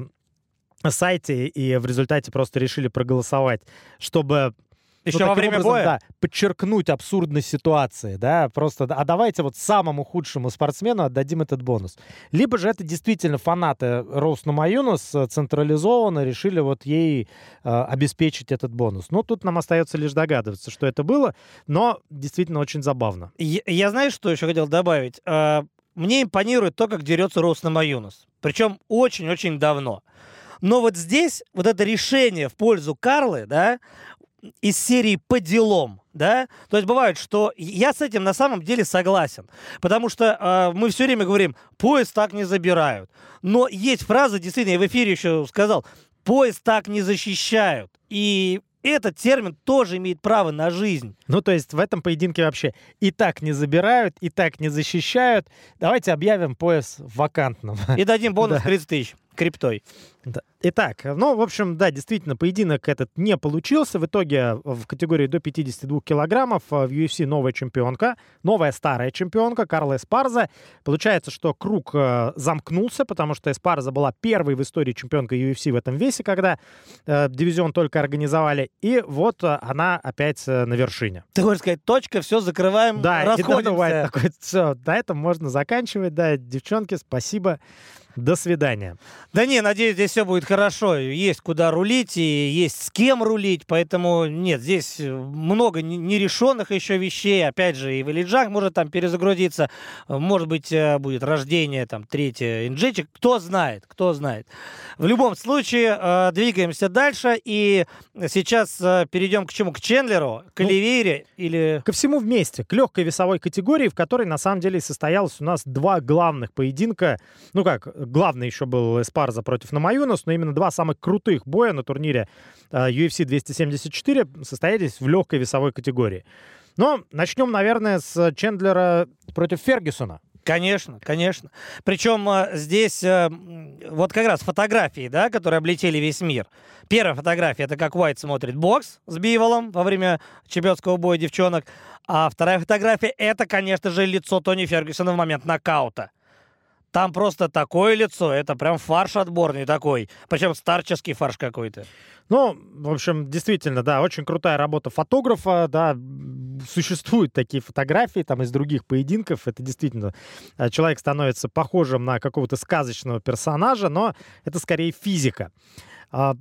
сайте и в результате просто решили проголосовать, чтобы
еще ну, во время
образом,
боя?
Да, подчеркнуть абсурдность ситуации, да, просто, а давайте вот самому худшему спортсмену отдадим этот бонус. Либо же это действительно фанаты Роуз Намаюнус централизованно решили вот ей э, обеспечить этот бонус. Ну, тут нам остается лишь догадываться, что это было, но действительно очень забавно.
Я, я знаю, что еще хотел добавить? Э, мне импонирует то, как дерется Роуз Намаюнус. Причем очень-очень давно. Но вот здесь вот это решение в пользу Карлы, да, из серии «По делам», да? То есть бывает, что я с этим на самом деле согласен, потому что э, мы все время говорим, поезд так не забирают. Но есть фраза, действительно, я в эфире еще сказал, поезд так не защищают. И этот термин тоже имеет право на жизнь.
Ну, то есть в этом поединке вообще и так не забирают, и так не защищают. Давайте объявим пояс вакантным.
И дадим бонус 30 тысяч криптой.
Да. Итак, ну, в общем, да, действительно, поединок этот не получился. В итоге в категории до 52 килограммов э, в UFC новая чемпионка, новая старая чемпионка Карла Эспарза. Получается, что круг э, замкнулся, потому что Эспарза была первой в истории чемпионкой UFC в этом весе, когда э, дивизион только организовали. И вот э, она опять э, на вершине.
Ты хочешь сказать, точка, все, закрываем,
да,
расходимся.
Да, такое, все, на этом можно заканчивать. Да, девчонки, спасибо. До свидания.
Да не, надеюсь, здесь все будет хорошо. Есть куда рулить и есть с кем рулить, поэтому нет, здесь много нерешенных еще вещей. Опять же, и Валиджак может там перезагрузиться, может быть, э, будет рождение там третье инжечек. Кто знает, кто знает. В любом случае, э, двигаемся дальше, и сейчас э, перейдем к чему? К Чендлеру, к ну, Оливейре или...
Ко всему вместе, к легкой весовой категории, в которой на самом деле состоялось у нас два главных поединка. Ну как, главный еще был Эспарза против Намаюнас, но именно два самых крутых боя на турнире UFC 274 состоялись в легкой весовой категории. Но начнем, наверное, с Чендлера против Фергюсона.
Конечно, конечно. Причем э, здесь э, вот как раз фотографии, да, которые облетели весь мир. Первая фотография — это как Уайт смотрит бокс с Биволом во время чемпионского боя девчонок. А вторая фотография — это, конечно же, лицо Тони Фергюсона в момент нокаута. Там просто такое лицо, это прям фарш отборный такой. Причем старческий фарш какой-то.
Ну, в общем, действительно, да, очень крутая работа фотографа, да, существуют такие фотографии там из других поединков, это действительно, э, человек становится похожим на какого-то сказочного персонажа, но это скорее физика. А,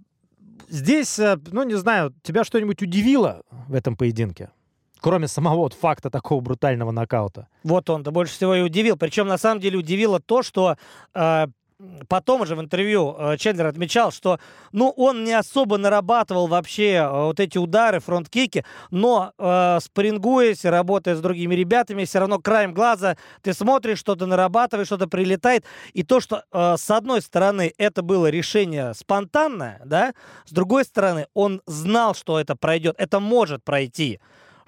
здесь, э, ну, не знаю, тебя что-нибудь удивило в этом поединке? Кроме самого вот факта такого брутального нокаута.
Вот он-то больше всего и удивил. Причем, на самом деле, удивило то, что э, потом уже в интервью э, Чендлер отмечал, что ну, он не особо нарабатывал вообще э, вот эти удары, фронт-кики, но э, спарингуясь, работая с другими ребятами, все равно краем глаза ты смотришь, что-то нарабатываешь, что-то прилетает. И то, что э, с одной стороны это было решение спонтанное, да, с другой стороны он знал, что это пройдет, это может пройти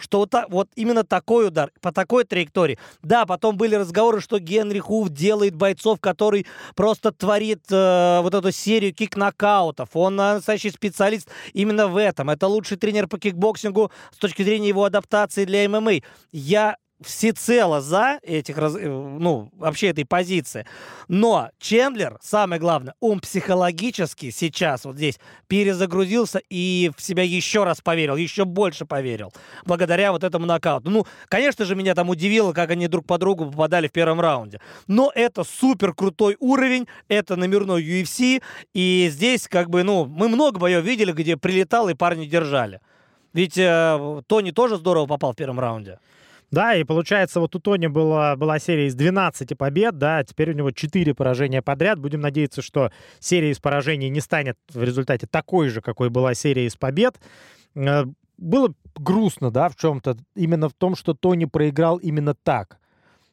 что вот, так, вот именно такой удар, по такой траектории. Да, потом были разговоры, что Генри Хуф делает бойцов, который просто творит э, вот эту серию кик-нокаутов. Он настоящий специалист именно в этом. Это лучший тренер по кикбоксингу с точки зрения его адаптации для ММА. Я всецело за этих, э, ну, вообще этой позиции. Но Чендлер, самое главное, он психологически сейчас вот здесь перезагрузился и в себя еще раз поверил, еще больше поверил, благодаря вот этому нокауту. Ну, конечно же, меня там удивило, как они друг по другу попадали в первом раунде. Но это супер крутой уровень, это номерной UFC, и здесь как бы, ну, мы много боев видели, где прилетал и парни держали. Ведь э, Тони тоже здорово попал в первом раунде.
Да, и получается, вот у Тони была, была серия из 12 побед, да, теперь у него 4 поражения подряд. Будем надеяться, что серия из поражений не станет в результате такой же, какой была серия из побед. Э, было грустно, да, в чем-то, именно в том, что Тони проиграл именно так.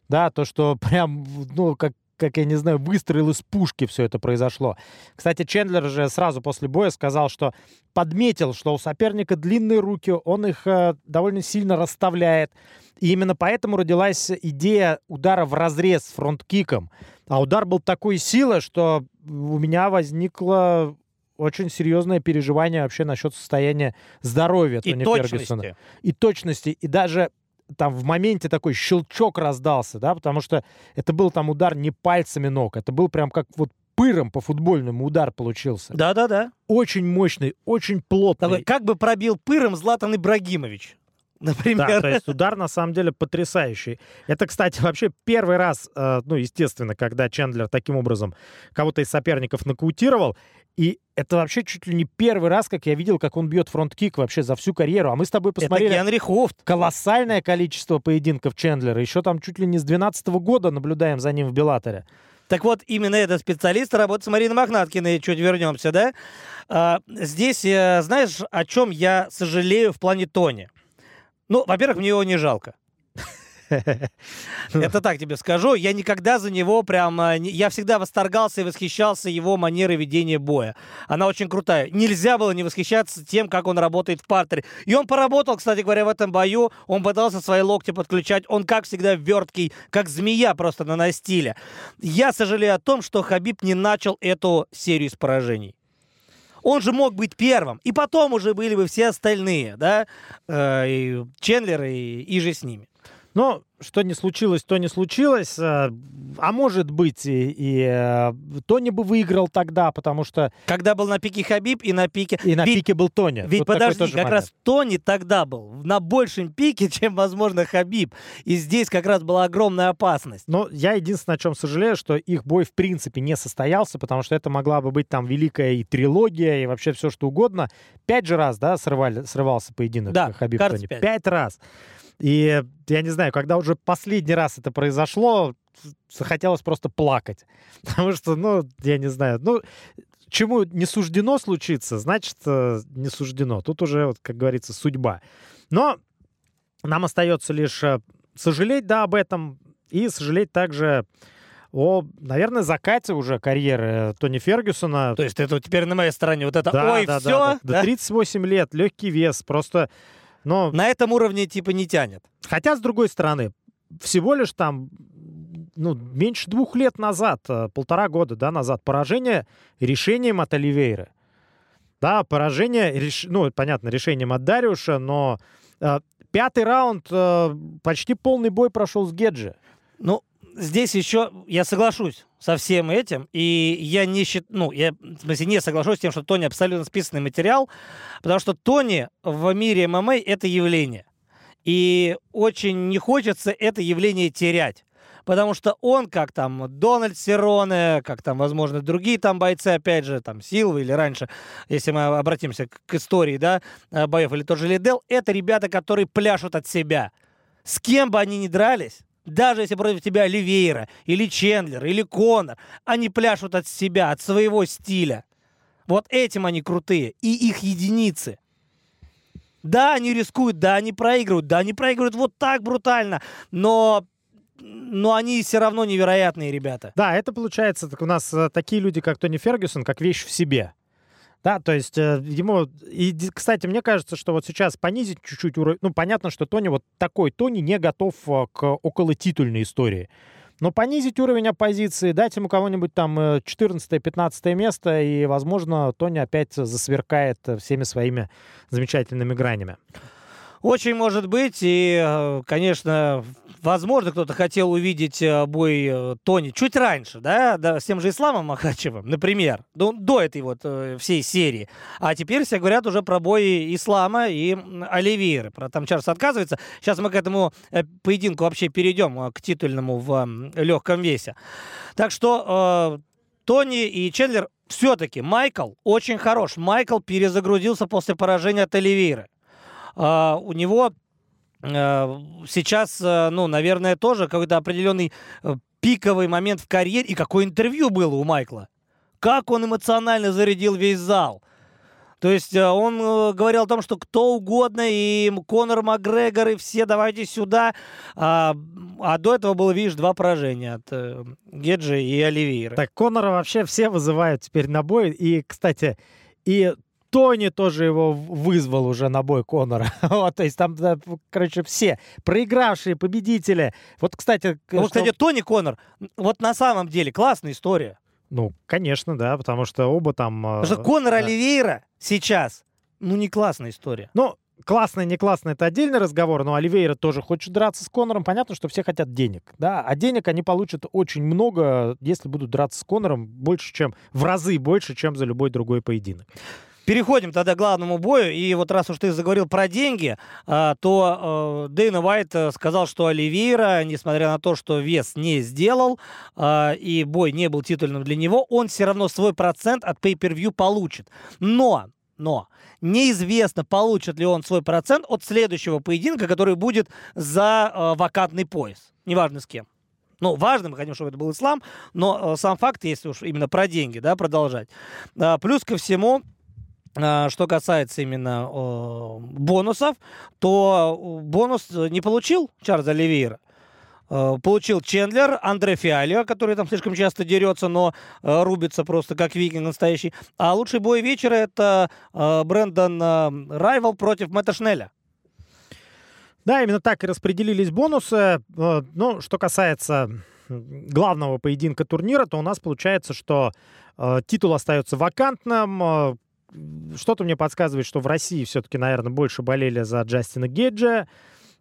Да, то, что прям, ну, как как я не знаю, выстрел из пушки все это произошло. Кстати, Чендлер же сразу после боя сказал, что подметил, что у соперника длинные руки, он их э, довольно сильно расставляет. И именно поэтому родилась идея удара в разрез с фронт-киком. А удар был такой силы, что у меня возникло очень серьезное переживание вообще насчет состояния здоровья
И
Тони
точности.
Фергюсона. И точности. И даже там в моменте такой щелчок раздался, да, потому что это был там удар не пальцами ног, это был прям как вот пыром по футбольному удар получился.
Да-да-да.
Очень мощный, очень плотный.
Такой, Как бы пробил пыром Златан Ибрагимович,
Да,
например.
то есть удар на самом деле потрясающий. Это, кстати, вообще первый раз, э, ну, естественно, когда Чендлер таким образом кого-то из соперников нокаутировал. И это вообще чуть ли не первый раз, как я видел, как он бьет front kick вообще за всю карьеру. А мы с тобой
Это
посмотрели
Генри Хофт.
колоссальное количество поединков Чендлера. Еще там чуть ли не с 12 года наблюдаем за ним в Беллаторе.
Так вот, именно этот специалист работает с Мариной Мохнаткиной, чуть вернемся, да? А, здесь, э, знаешь, о чем я сожалею в плане Тони? Ну, во-первых, мне его не жалко. Это так тебе скажу. Я никогда за него прям... э, Я всегда восторгался и восхищался его манерой ведения боя. Она очень крутая. Нельзя было не восхищаться тем, как он работает в партере. И он поработал, кстати говоря, в этом бою. Он пытался свои локти подключать. Он, как всегда, верткий, как змея просто на настиле. Я сожалею о том, что Хабиб не начал эту серию с поражений. Он же мог быть первым. И потом уже были бы все остальные, да? Э, и Чендлер и, и же с ними.
Но что не случилось, то не случилось. А а может быть, и, и э, Тони бы выиграл тогда, потому что
Когда был на пике Хабиб и на пике...
и на
Ведь-
пике был Тони.
Ведь
Тут
подожди, как
момент.
раз Тони тогда был на большем пике, чем, возможно, Хабиб. И здесь как раз была огромная опасность.
Но я единственное, о чем сожалею, что их бой в принципе не состоялся, потому что это могла бы быть там великая и трилогия, и вообще все что угодно. Пять же раз, да, срывали, срывался поединок
Да,
Хабиб
кажется,
Тони.
пять.
раз. И я не знаю, когда уже последний раз это произошло, захотелось просто плакать. Потому что, ну, я не знаю, ну, чему не суждено случиться, значит, э, не суждено. Тут уже, вот, как говорится, судьба. Но нам остается лишь э, сожалеть, да, об этом, и сожалеть также о, наверное, закате уже карьеры Тони Фергюсона.
То есть это теперь на моей стороне вот это
Да,
«Ой,
да, да,
все!»
да. Да 38 лет, легкий вес, просто... Но,
На этом уровне типа не тянет.
хотя, с другой стороны, всего лишь там ну, меньше двух лет назад, э, полтора года да, назад, поражение решением от Оливейры. Да, поражение, реш- ну, понятно, решением от Дариуша, но э, пятый раунд, э, почти полный бой прошел с Геджи.
Ну, здесь еще я соглашусь со всем этим, и я не счит... ну, я, в смысле, не соглашусь с тем, что Тони абсолютно списанный материал, потому что Тони в мире ММА — это явление. И очень не хочется это явление терять. Потому что он, как там Дональд Сероне, как там, возможно, другие там бойцы, опять же, там Силва или раньше, если мы обратимся к, к истории, да, э, боев, или тот же Лидел, это ребята, которые пляшут от себя. С кем бы они ни дрались, даже если против тебя Оливейра, или Чендлер, или Конор, они пляшут от себя, от своего стиля. Вот этим они крутые. И их единицы. Да, они рискуют, да, они проигрывают, да, они проигрывают вот так брутально, но, но они все равно невероятные ребята.
Да, это получается, так у нас э, такие люди, как Тони Фергюсон, как вещь в себе. Да, то есть э, ему... И, кстати, мне кажется, что вот сейчас понизить чуть-чуть уровень... Ну, понятно, что Тони вот такой Тони не готов э, к околотитульной истории. Но понизить уровень оппозиции, дать ему кого-нибудь там э, 14-15 место, и, возможно, Тони опять засверкает э, всеми своими замечательными гранями.
Очень может быть, и, э, конечно, возможно, кто-то хотел увидеть э, бой э, Тони чуть раньше, да, да, с тем же Исламом Махачевым, например, до, до этой вот всей серии. А теперь все говорят уже про бой Ислама и м, Оливейры. Про там Чарльз отказывается. Сейчас мы к этому поединку вообще перейдем, к титульному в легком весе. Так что Тони и Чендлер все-таки Майкл очень хорош. Майкл перезагрузился после поражения от Оливейры. А, у него э, сейчас, э, ну, наверное, тоже какой-то определенный э, пиковый момент в карьере. И какое интервью было у Майкла. Как он эмоционально зарядил весь зал. То есть он говорил о том, что кто угодно, и Конор Макгрегор, и все давайте сюда. А, а до этого было, видишь, два поражения от Геджи и Оливейра.
Так, Конора вообще все вызывают теперь на бой. И, кстати, и Тони тоже его вызвал уже на бой Конора. вот, то есть там, да, короче, все проигравшие победители. Вот, кстати...
Ну, что... кстати, Тони Конор, вот на самом деле классная история.
Ну, конечно, да, потому что оба там...
Потому что Конор да. Оливейра сейчас, ну, не классная история.
Ну, классная, не классная, это отдельный разговор, но Оливейра тоже хочет драться с Конором. Понятно, что все хотят денег, да, а денег они получат очень много, если будут драться с Конором, больше, чем, в разы больше, чем за любой другой поединок.
Переходим тогда к главному бою. И вот раз уж ты заговорил про деньги, а, то э, Дэйна Уайт э, сказал, что Оливейра, несмотря на то, что вес не сделал а, и бой не был титульным для него, он все равно свой процент от pay-per-view получит. Но, но, неизвестно, получит ли он свой процент от следующего поединка, который будет за э, вакантный пояс. Неважно с кем. Ну, важно, мы хотим, чтобы это был ислам, но сам факт, если уж именно про деньги, да, продолжать. А, плюс ко всему, что касается именно э, бонусов, то бонус не получил Чарльз Оливейра. Э, получил Чендлер, Андре Фиалио, который там слишком часто дерется, но э, рубится просто как викинг настоящий. А лучший бой вечера это э, Брэндон э, Райвал против Мэтта Шнеля.
Да, именно так и распределились бонусы. Э, ну, что касается главного поединка турнира, то у нас получается, что э, титул остается вакантным. Что-то мне подсказывает, что в России все-таки, наверное, больше болели за Джастина Геджа,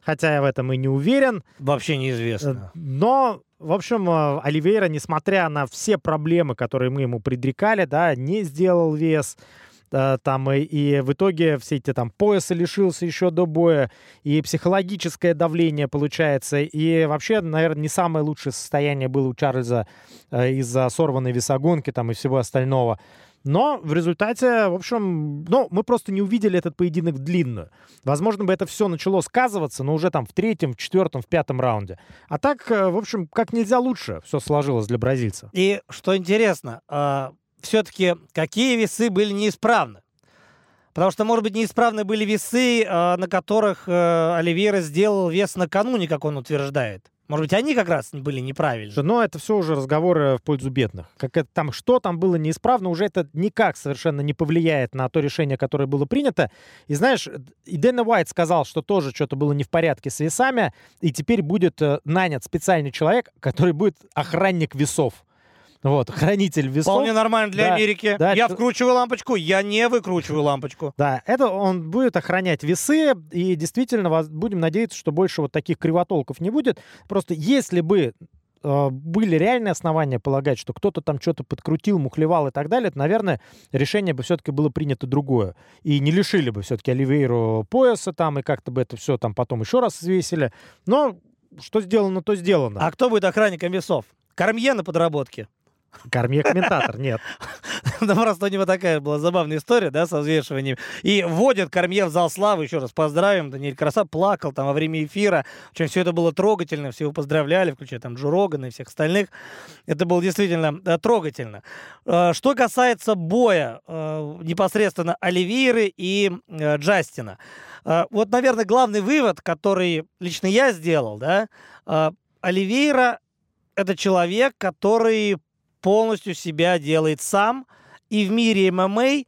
хотя я в этом и не уверен.
Вообще неизвестно.
Э, но, в общем, э, Оливейра, несмотря на все проблемы, которые мы ему предрекали, да, не сделал вес, э, там и, и в итоге все эти там пояса лишился еще до боя, и психологическое давление получается, и вообще, наверное, не самое лучшее состояние было у Чарльза из-за сорванной весогонки там и всего остального. Но в результате, в общем, ну, мы просто не увидели этот поединок длинную. Возможно, бы это все начало сказываться, но уже там в третьем, в четвертом, в пятом раунде. А так, э, в общем, как нельзя лучше все сложилось для бразильца.
И что интересно, э, все-таки какие весы были неисправны? Потому что, может быть, неисправны были весы, э, на которых э, Оливейра сделал вес накануне, как он утверждает. Может быть, они как раз были неправильны.
Но это все уже разговоры в пользу бедных. Как это там, что там было неисправно, уже это никак совершенно не повлияет на то решение, которое было принято. И знаешь, и Дэна Уайт сказал, что тоже что-то было не в порядке с весами, и теперь будет э, нанят специальный человек, который будет охранник весов. Вот, хранитель весов.
Вполне нормально для да, Америки. Да, я вкручиваю лампочку, я не выкручиваю лампочку.
Да, это он будет охранять весы, и действительно будем надеяться, что больше вот таких кривотолков не будет. Просто если бы э, были реальные основания полагать, что кто-то там что-то подкрутил, мухлевал и так далее, то, наверное, решение бы все-таки было принято другое. И не лишили бы все-таки Оливейру пояса там, и как-то бы это все там потом еще раз взвесили. Но что сделано, то сделано.
А кто будет охранником весов? Кормье на подработке.
Кормье комментатор, нет.
Да просто у него такая была забавная история, да, со взвешиванием. И вводят Кормье в зал славы, еще раз поздравим, Даниэль Краса плакал там во время эфира. В общем, все это было трогательно, все его поздравляли, включая там Джо Рогана и всех остальных. Это было действительно э, трогательно. Э, что касается боя э, непосредственно Оливейры и Джастина. Вот, наверное, главный вывод, который лично я сделал, да, Оливейра — это человек, который полностью себя делает сам. И в мире ММА,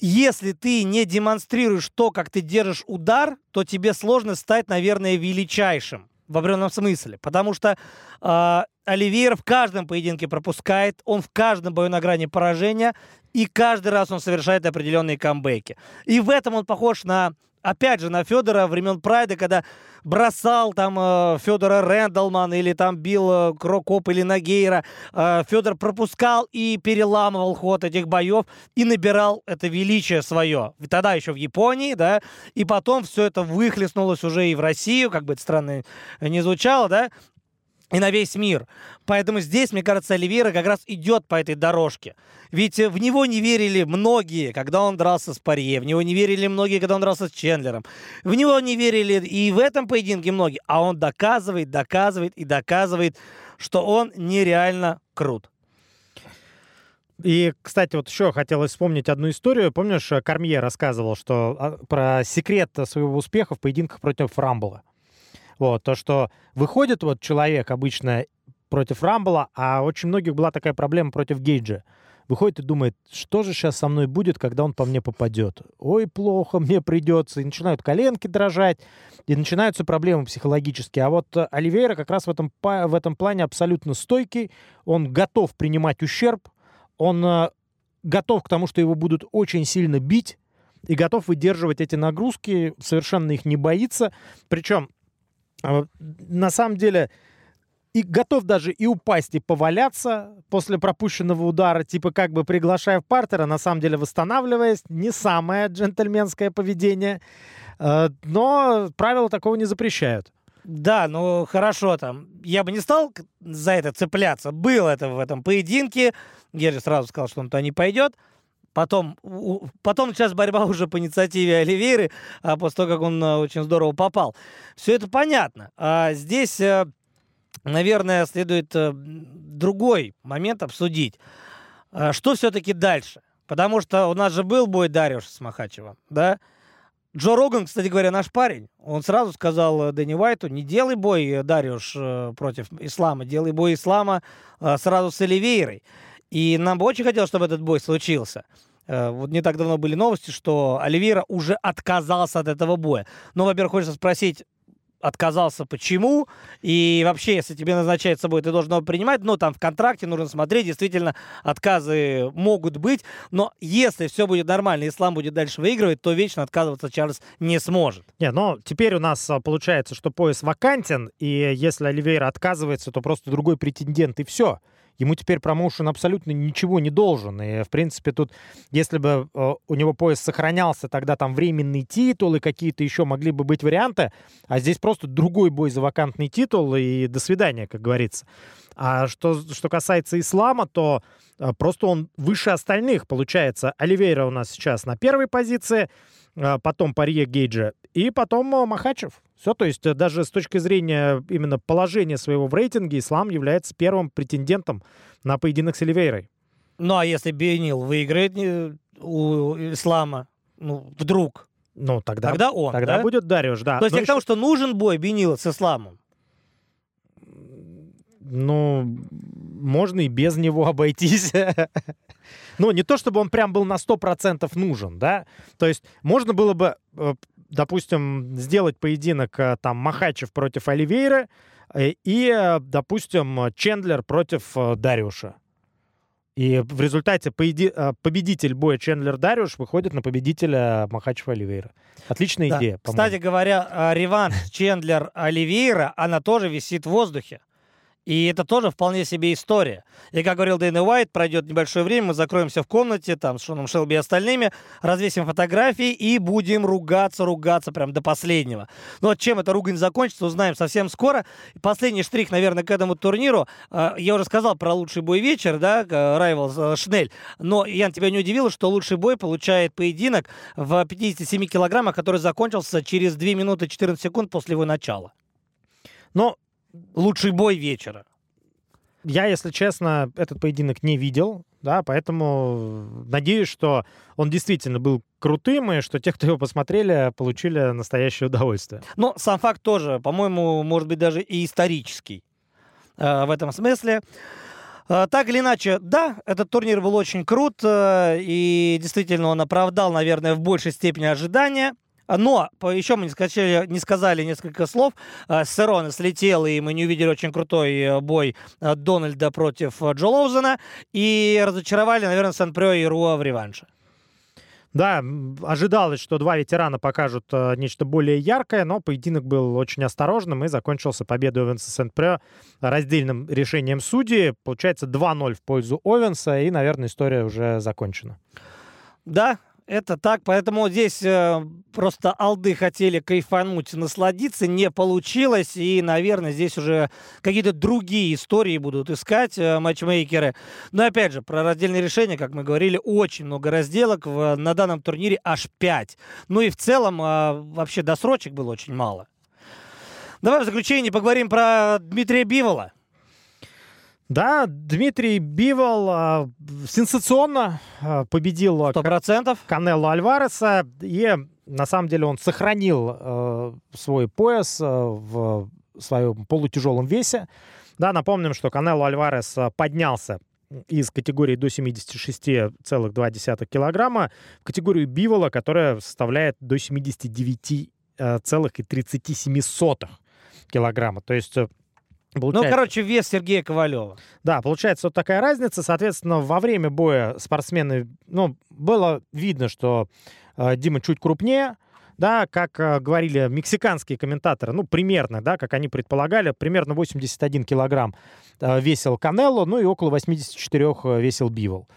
если ты не демонстрируешь то, как ты держишь удар, то тебе сложно стать, наверное, величайшим в определенном смысле. Потому что э, Оливейр в каждом поединке пропускает, он в каждом бою на грани поражения, и каждый раз он совершает определенные камбэки. И в этом он похож на опять же, на Федора времен Прайда, когда бросал там э, Федора Рэндалман или там бил Крокоп или Нагейра, э, Федор пропускал и переламывал ход этих боев и набирал это величие свое. Тогда еще в Японии, да, и потом все это выхлестнулось уже и в Россию, как бы это странно не звучало, да, и на весь мир. Поэтому здесь, мне кажется, Оливейра как раз идет по этой дорожке. Ведь в него не верили многие, когда он дрался с Парье. В него не верили многие, когда он дрался с Чендлером. В него не верили и в этом поединке многие. А он доказывает, доказывает и доказывает, что он нереально крут.
И, кстати, вот еще хотелось вспомнить одну историю. Помнишь, Кармье рассказывал, что а, про секрет своего успеха в поединках против Рамбола. Вот, то, что выходит вот человек обычно против Рамбола, а очень многих была такая проблема против Гейджа. Выходит и думает, что же сейчас со мной будет, когда он по мне попадет. Ой, плохо мне придется. И начинают коленки дрожать, и начинаются проблемы психологические. А вот Оливейра как раз в этом, в этом плане абсолютно стойкий. Он готов принимать ущерб, он э, готов к тому, что его будут очень сильно бить, и готов выдерживать эти нагрузки, совершенно их не боится. Причем на самом деле и готов даже и упасть, и поваляться после пропущенного удара, типа как бы приглашая в партер, а на самом деле восстанавливаясь. Не самое джентльменское поведение, э, но правила такого не запрещают.
Да, ну хорошо там. Я бы не стал за это цепляться. Было это в этом поединке. Герри сразу сказал, что он туда не пойдет. Потом, потом сейчас борьба уже по инициативе Оливейры, а после того, как он э, очень здорово попал. Все это понятно. А здесь, э, наверное, следует э, другой момент обсудить. А что все-таки дальше? Потому что у нас же был бой Дариуша с Махачевым, да? Джо Роган, кстати говоря, наш парень. Он сразу сказал Дэнни Уайту, не делай бой, Дариуш, против Ислама, делай бой Ислама сразу с Оливейрой. И нам бы очень хотелось, чтобы этот бой случился. Э, вот не так давно были новости, что Оливейра уже отказался от этого боя. Но, во-первых, хочется спросить, отказался почему, и вообще, если тебе назначается бой, ты должен его принимать, но там в контракте нужно смотреть, действительно, отказы могут быть, но если все будет нормально, ислам будет дальше выигрывать, то вечно отказываться Чарльз не сможет.
Не, но теперь у нас а, получается, что пояс вакантен, и если Оливейра отказывается, то просто другой претендент, и все ему теперь промоушен абсолютно ничего не должен. И, в принципе, тут, если бы э, у него пояс сохранялся, тогда там временный титул и какие-то еще могли бы быть варианты, а здесь просто другой бой за вакантный титул, и до свидания, как говорится. А что, что касается ислама, то э, просто он выше остальных, получается. Оливейра у нас сейчас на первой позиции, э, потом Парье Гейджа, и потом э, Махачев. Все, то есть э, даже с точки зрения именно положения своего в рейтинге, Ислам является первым претендентом на поединок с Оливейрой.
Ну, а если Бенил выиграет у Ислама, ну, вдруг,
ну, тогда,
тогда он,
Тогда
да?
будет Дариуш, да.
То есть Но я еще... к тому, что нужен бой Бенила с Исламом.
Ну, можно и без него обойтись. Ну, не то, чтобы он прям был на 100% нужен, да? То есть можно было бы э, допустим, сделать поединок э, там Махачев против Оливейра э, и, э, допустим, Чендлер против Дариуша. И в результате поеди... победитель боя Чендлер-Дариуш выходит на победителя Махачева-Оливейра. Отличная да. идея.
Кстати говоря, реванш Чендлер-Оливейра, она тоже висит в воздухе. И это тоже вполне себе история. И, как говорил Дэйна Уайт, пройдет небольшое время, мы закроемся в комнате, там, с Шоном Шелби и остальными, развесим фотографии и будем ругаться, ругаться прям до последнего. Но вот чем эта ругань закончится, узнаем совсем скоро. Последний штрих, наверное, к этому турниру. А, я уже сказал про лучший бой вечер, да, Райвел Шнель. Но, Ян, тебя не удивило, что лучший бой получает поединок в 57 килограммах, который закончился через 2 минуты 14 секунд после его начала? Но лучший бой вечера.
Я, если честно, этот поединок не видел, да, поэтому надеюсь, что он действительно был крутым, и что те, кто его посмотрели, получили настоящее удовольствие.
Но сам факт тоже, по-моему, может быть даже и исторический э, в этом смысле. Э, так или иначе, да, этот турнир был очень крут, э, и действительно он оправдал, наверное, в большей степени ожидания. Но еще мы не сказали, не сказали несколько слов. Э, Серона слетел, и мы не увидели очень крутой э, бой э, Дональда против Джо Лоузена. И разочаровали, наверное, Сан-Прё и Руа в реванше.
Да, ожидалось, что два ветерана покажут э, нечто более яркое, но поединок был очень осторожным и закончился победой Овенса Сент-Пре раздельным решением судьи. Получается 2-0 в пользу Овенса, и, наверное, история уже закончена.
Да, это так, поэтому здесь э, просто алды хотели кайфануть, насладиться, не получилось, и, наверное, здесь уже какие-то другие истории будут искать э, матчмейкеры. Но, опять же, про раздельные решения, как мы говорили, очень много разделок, в, на данном турнире аж 5. Ну и в целом э, вообще досрочек было очень мало. Давай в заключение поговорим про Дмитрия Бивола.
Да, Дмитрий Бивол а, сенсационно а, победил
Сто процентов.
Канело Альвареса. И на самом деле он сохранил а, свой пояс а, в своем полутяжелом весе. Да, напомним, что Канело Альварес а, поднялся из категории до 76,2 килограмма в категорию Бивола, которая составляет до 79,37 килограмма. То есть э,
Получается. Ну, короче, вес Сергея Ковалева.
Да, получается вот такая разница. Соответственно, во время боя спортсмены, ну, было видно, что э, Дима чуть крупнее, да, как э, говорили мексиканские комментаторы, ну, примерно, да, как они предполагали, примерно 81 килограмм э, весил Канело, ну и около 84 э, весил Бивол.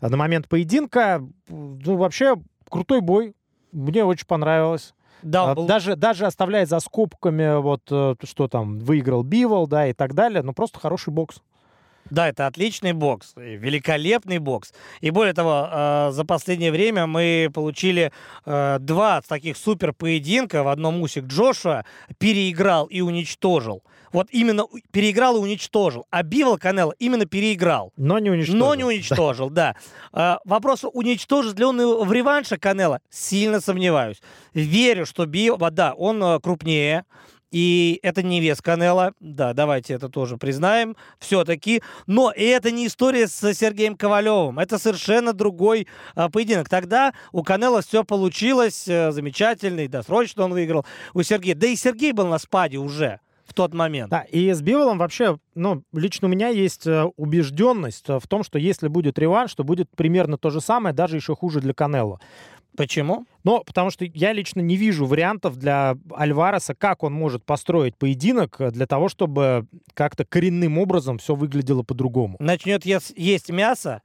А на момент поединка, ну, вообще крутой бой. Мне очень понравилось.
Да,
а,
был...
даже, даже оставляя за скобками вот э, что там выиграл Бивол, да, и так далее, ну просто хороший бокс.
Да, это отличный бокс, великолепный бокс. И более того, э, за последнее время мы получили э, два таких супер поединка. В одном Усик Джошуа переиграл и уничтожил. Вот именно переиграл и уничтожил. А Бивол Канело именно переиграл.
Но не уничтожил.
Но не уничтожил, да. да. Вопрос, уничтожит ли он в реванше Канело? Сильно сомневаюсь. Верю, что Бивол, да, он э, крупнее, и это не вес Канела, да, давайте это тоже признаем, все-таки. Но и это не история с Сергеем Ковалевым, это совершенно другой а, поединок. Тогда у Канела все получилось а, замечательно, и досрочно он выиграл у Сергея. Да и Сергей был на спаде уже тот момент.
Да, и с Биволом вообще, ну, лично у меня есть э, убежденность в том, что если будет реванш, то будет примерно то же самое, даже еще хуже для Канело.
Почему?
Ну, потому что я лично не вижу вариантов для Альвареса, как он может построить поединок для того, чтобы как-то коренным образом все выглядело по-другому.
Начнет есть, есть мясо,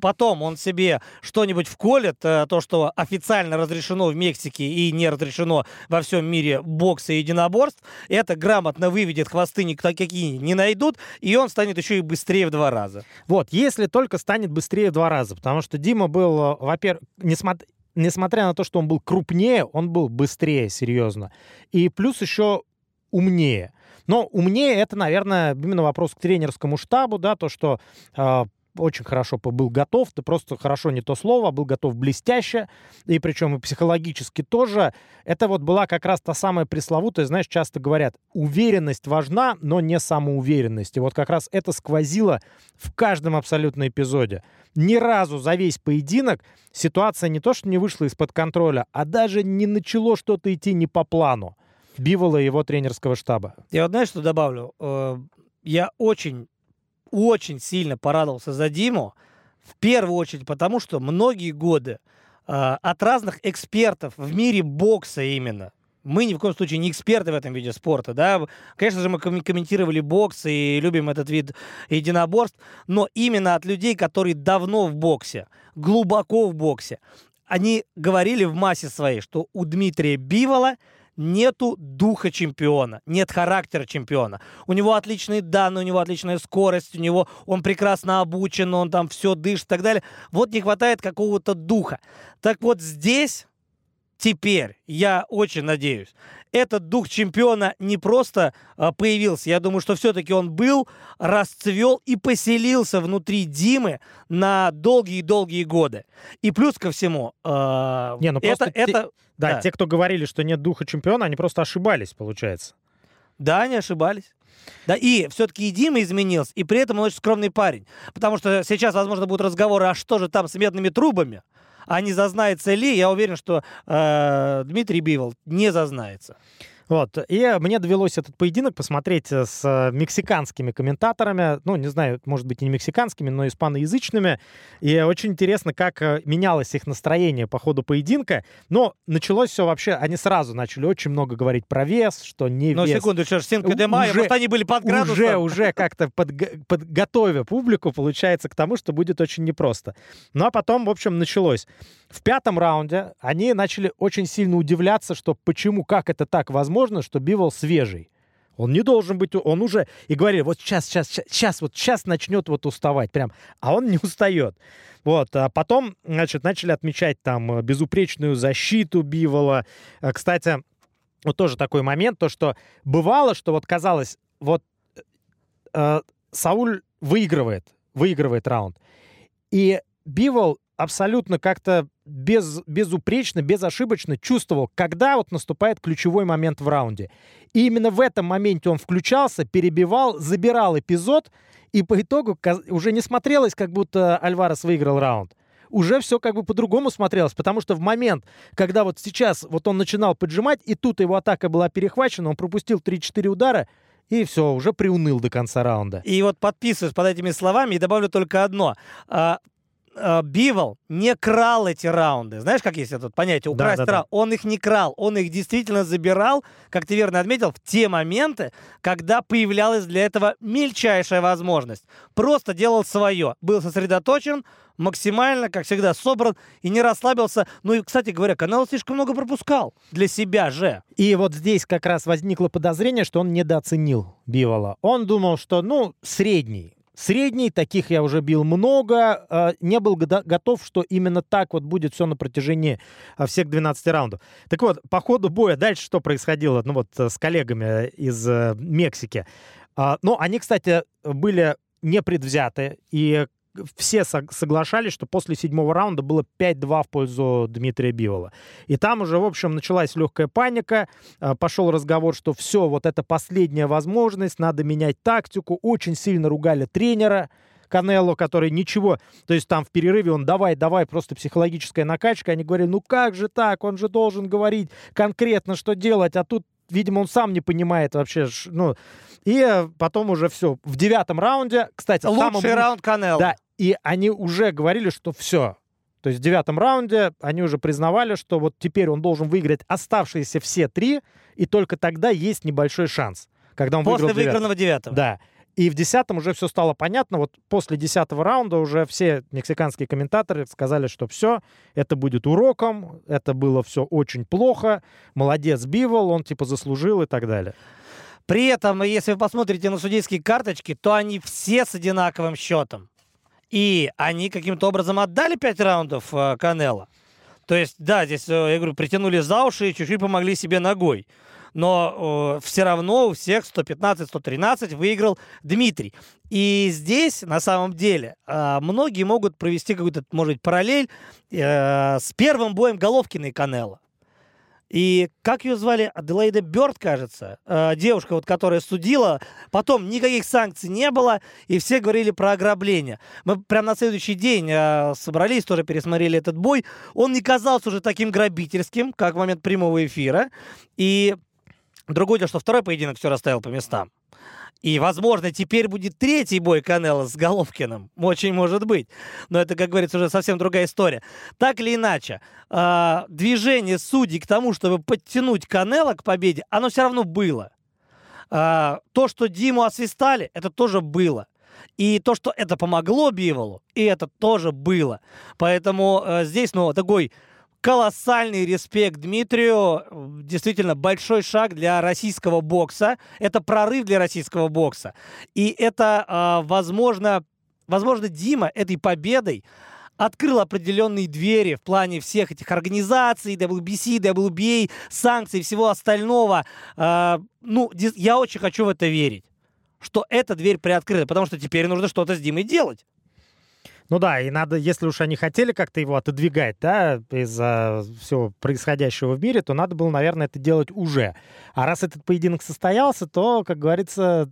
потом он себе что-нибудь вколет, э, то, что официально разрешено в Мексике и не разрешено во всем мире бокса и единоборств, это грамотно выведет, хвосты никакие не найдут, и он станет еще и быстрее в два раза.
Вот, если только станет быстрее в два раза, потому что Дима был, э, во-первых, несмотря несмотря на то, что он был крупнее, он был быстрее, серьезно. И плюс еще умнее. Но умнее это, наверное, именно вопрос к тренерскому штабу, да, то, что э, очень хорошо был готов, ты просто хорошо не то слово, а был готов блестяще, и причем и психологически тоже. Это вот была как раз та самая пресловутая, знаешь, часто говорят, уверенность важна, но не самоуверенность. И вот как раз это сквозило в каждом абсолютно эпизоде. Ни разу за весь поединок ситуация не то, что не вышла из-под контроля, а даже не начало что-то идти не по плану. Бивола и его тренерского штаба.
Я вот знаешь, что добавлю? Э, я очень очень сильно порадовался за Диму. В первую очередь потому, что многие годы э, от разных экспертов в мире бокса именно, мы ни в коем случае не эксперты в этом виде спорта, да. Конечно же, мы комментировали бокс и любим этот вид единоборств, но именно от людей, которые давно в боксе, глубоко в боксе, они говорили в массе своей, что у Дмитрия Бивола – нету духа чемпиона, нет характера чемпиона. У него отличные данные, у него отличная скорость, у него он прекрасно обучен, он там все дышит и так далее. Вот не хватает какого-то духа. Так вот здесь теперь, я очень надеюсь, этот дух чемпиона не просто а, появился, я думаю, что все-таки он был, расцвел и поселился внутри Димы на долгие-долгие годы. И плюс ко всему, э,
не, ну это, те, это да, да, те, кто говорили, что нет духа чемпиона, они просто ошибались, получается.
Да, они ошибались. Да, и все-таки и Дима изменился, и при этом он очень скромный парень. Потому что сейчас, возможно, будут разговоры, а что же там с медными трубами? А не зазнается ли? Я уверен, что э, Дмитрий Бивол не зазнается.
Вот. И мне довелось этот поединок посмотреть э, с э, мексиканскими комментаторами. Ну, не знаю, может быть, и не мексиканскими, но испаноязычными. И очень интересно, как э, менялось их настроение по ходу поединка. Но началось все вообще... Они сразу начали очень много говорить про вес, что не
но
вес.
Но секунду, что Синко де Майо, может, они были под градусом?
Уже, уже как-то под, подготовя публику, получается, к тому, что будет очень непросто. Ну, а потом, в общем, началось. В пятом раунде они начали очень сильно удивляться, что почему, как это так возможно, что Бивол свежий. Он не должен быть, он уже, и говорили, вот сейчас, сейчас, сейчас, вот сейчас начнет вот уставать прям, а он не устает. Вот, а потом, значит, начали отмечать там безупречную защиту Бивола. А, кстати, вот тоже такой момент, то, что бывало, что вот казалось, вот э, Сауль выигрывает, выигрывает раунд. И Бивол абсолютно как-то без, безупречно, безошибочно чувствовал, когда вот наступает ключевой момент в раунде. И именно в этом моменте он включался, перебивал, забирал эпизод, и по итогу уже не смотрелось, как будто Альварес выиграл раунд. Уже все как бы по-другому смотрелось, потому что в момент, когда вот сейчас вот он начинал поджимать, и тут его атака была перехвачена, он пропустил 3-4 удара, и все, уже приуныл до конца раунда.
И вот подписываюсь под этими словами и добавлю только одно. Э, Бивол не крал эти раунды. Знаешь, как есть это понятие? Украсть да, да, раунд. Да. Он их не крал. Он их действительно забирал, как ты верно отметил, в те моменты, когда появлялась для этого мельчайшая возможность. Просто делал свое. Был сосредоточен, максимально, как всегда, собран и не расслабился. Ну и, кстати говоря, канал слишком много пропускал для себя же.
И вот здесь как раз возникло подозрение, что он недооценил Бивола. Он думал, что, ну, средний Средний, таких я уже бил много, а, не был готов, что именно так вот будет все на протяжении а, всех 12 раундов. Так вот, по ходу боя дальше что происходило, ну вот с коллегами из э, Мексики. Ну, они, кстати, были непредвзяты, и все соглашались, что после седьмого раунда было 5-2 в пользу Дмитрия Бивола. И там уже, в общем, началась легкая паника, а, пошел разговор, что все, вот это последняя возможность, надо менять тактику. Очень сильно ругали тренера, Канело, который ничего, то есть там в перерыве он давай, давай, просто психологическая накачка. Они говорили, ну как же так, он же должен говорить конкретно, что делать, а тут, видимо, он сам не понимает вообще, ну, и потом уже все. В девятом раунде, кстати...
Лучший самом... раунд Канело.
Да, и они уже говорили, что все. То есть в девятом раунде они уже признавали, что вот теперь он должен выиграть оставшиеся все три, и только тогда есть небольшой шанс. Когда он
После
выиграл
выигранного девятого.
Да. И в десятом уже все стало понятно. Вот после десятого раунда уже все мексиканские комментаторы сказали, что все, это будет уроком, это было все очень плохо, молодец Бивол, он типа заслужил и так далее.
При этом, если вы посмотрите на судейские карточки, то они все с одинаковым счетом. И они каким-то образом отдали 5 раундов э, Канело. То есть, да, здесь, э, я говорю, притянули за уши и чуть-чуть помогли себе ногой. Но э, все равно у всех 115-113 выиграл Дмитрий. И здесь, на самом деле, э, многие могут провести какую-то, может быть, параллель э, с первым боем Головкина и Канело. И как ее звали? Аделаида Бёрд, кажется. Э, девушка, вот, которая судила. Потом никаких санкций не было, и все говорили про ограбление. Мы прямо на следующий день э, собрались, тоже пересмотрели этот бой. Он не казался уже таким грабительским, как в момент прямого эфира. И другое дело, что второй поединок все расставил по местам. И, возможно, теперь будет третий бой Канела с Головкиным. Очень может быть. Но это, как говорится, уже совсем другая история. Так или иначе, э, движение судей к тому, чтобы подтянуть Канела к победе, оно все равно было. Э, то, что Диму освистали, это тоже было. И то, что это помогло Биволу, и это тоже было. Поэтому э, здесь, ну, такой колоссальный респект Дмитрию. Действительно, большой шаг для российского бокса. Это прорыв для российского бокса. И это, а, возможно, возможно, Дима этой победой открыл определенные двери в плане всех этих организаций, WBC, WBA, санкций, всего остального. А, ну, я очень хочу в это верить, что эта дверь приоткрыта, потому что теперь нужно что-то с Димой делать.
Ну да, и надо, если уж они хотели как-то его отодвигать, да, из-за всего происходящего в мире, то надо было, наверное, это делать уже. А раз этот поединок состоялся, то, как говорится,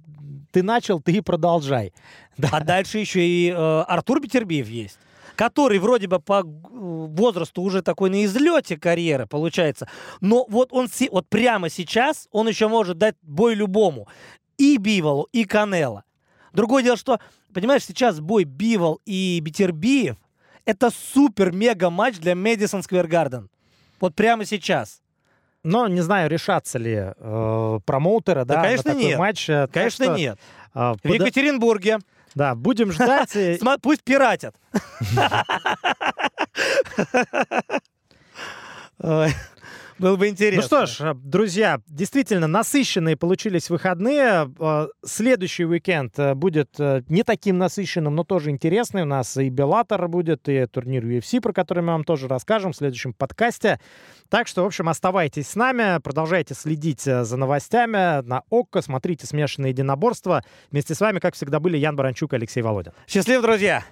ты начал, ты и продолжай.
Да. А дальше еще и э, Артур Бетербиев есть который вроде бы по возрасту уже такой на излете карьеры получается, но вот он вот прямо сейчас он еще может дать бой любому и Биволу, и Канело. Другое дело, что понимаешь, сейчас бой Бивол и Битербиев это супер-мега матч для Мэдисон Сквер Гарден. Вот прямо сейчас.
Но не знаю, решатся ли э, промоутеры, да,
да конечно, на такой нет.
матч.
Конечно, что, нет. Э, в Екатеринбурге.
Да, будем ждать.
Пусть пиратят. Было бы интересно.
Ну что ж, друзья, действительно, насыщенные получились выходные. Э, следующий уикенд э, будет э, не таким насыщенным, но тоже интересный. У нас и Беллатор будет, и турнир UFC, про который мы вам тоже расскажем в следующем подкасте. Так что, в общем, оставайтесь с нами, продолжайте следить за новостями на ОККО, смотрите «Смешанные единоборства». Вместе с вами, как всегда, были Ян Баранчук и Алексей Володин.
Счастливо, друзья!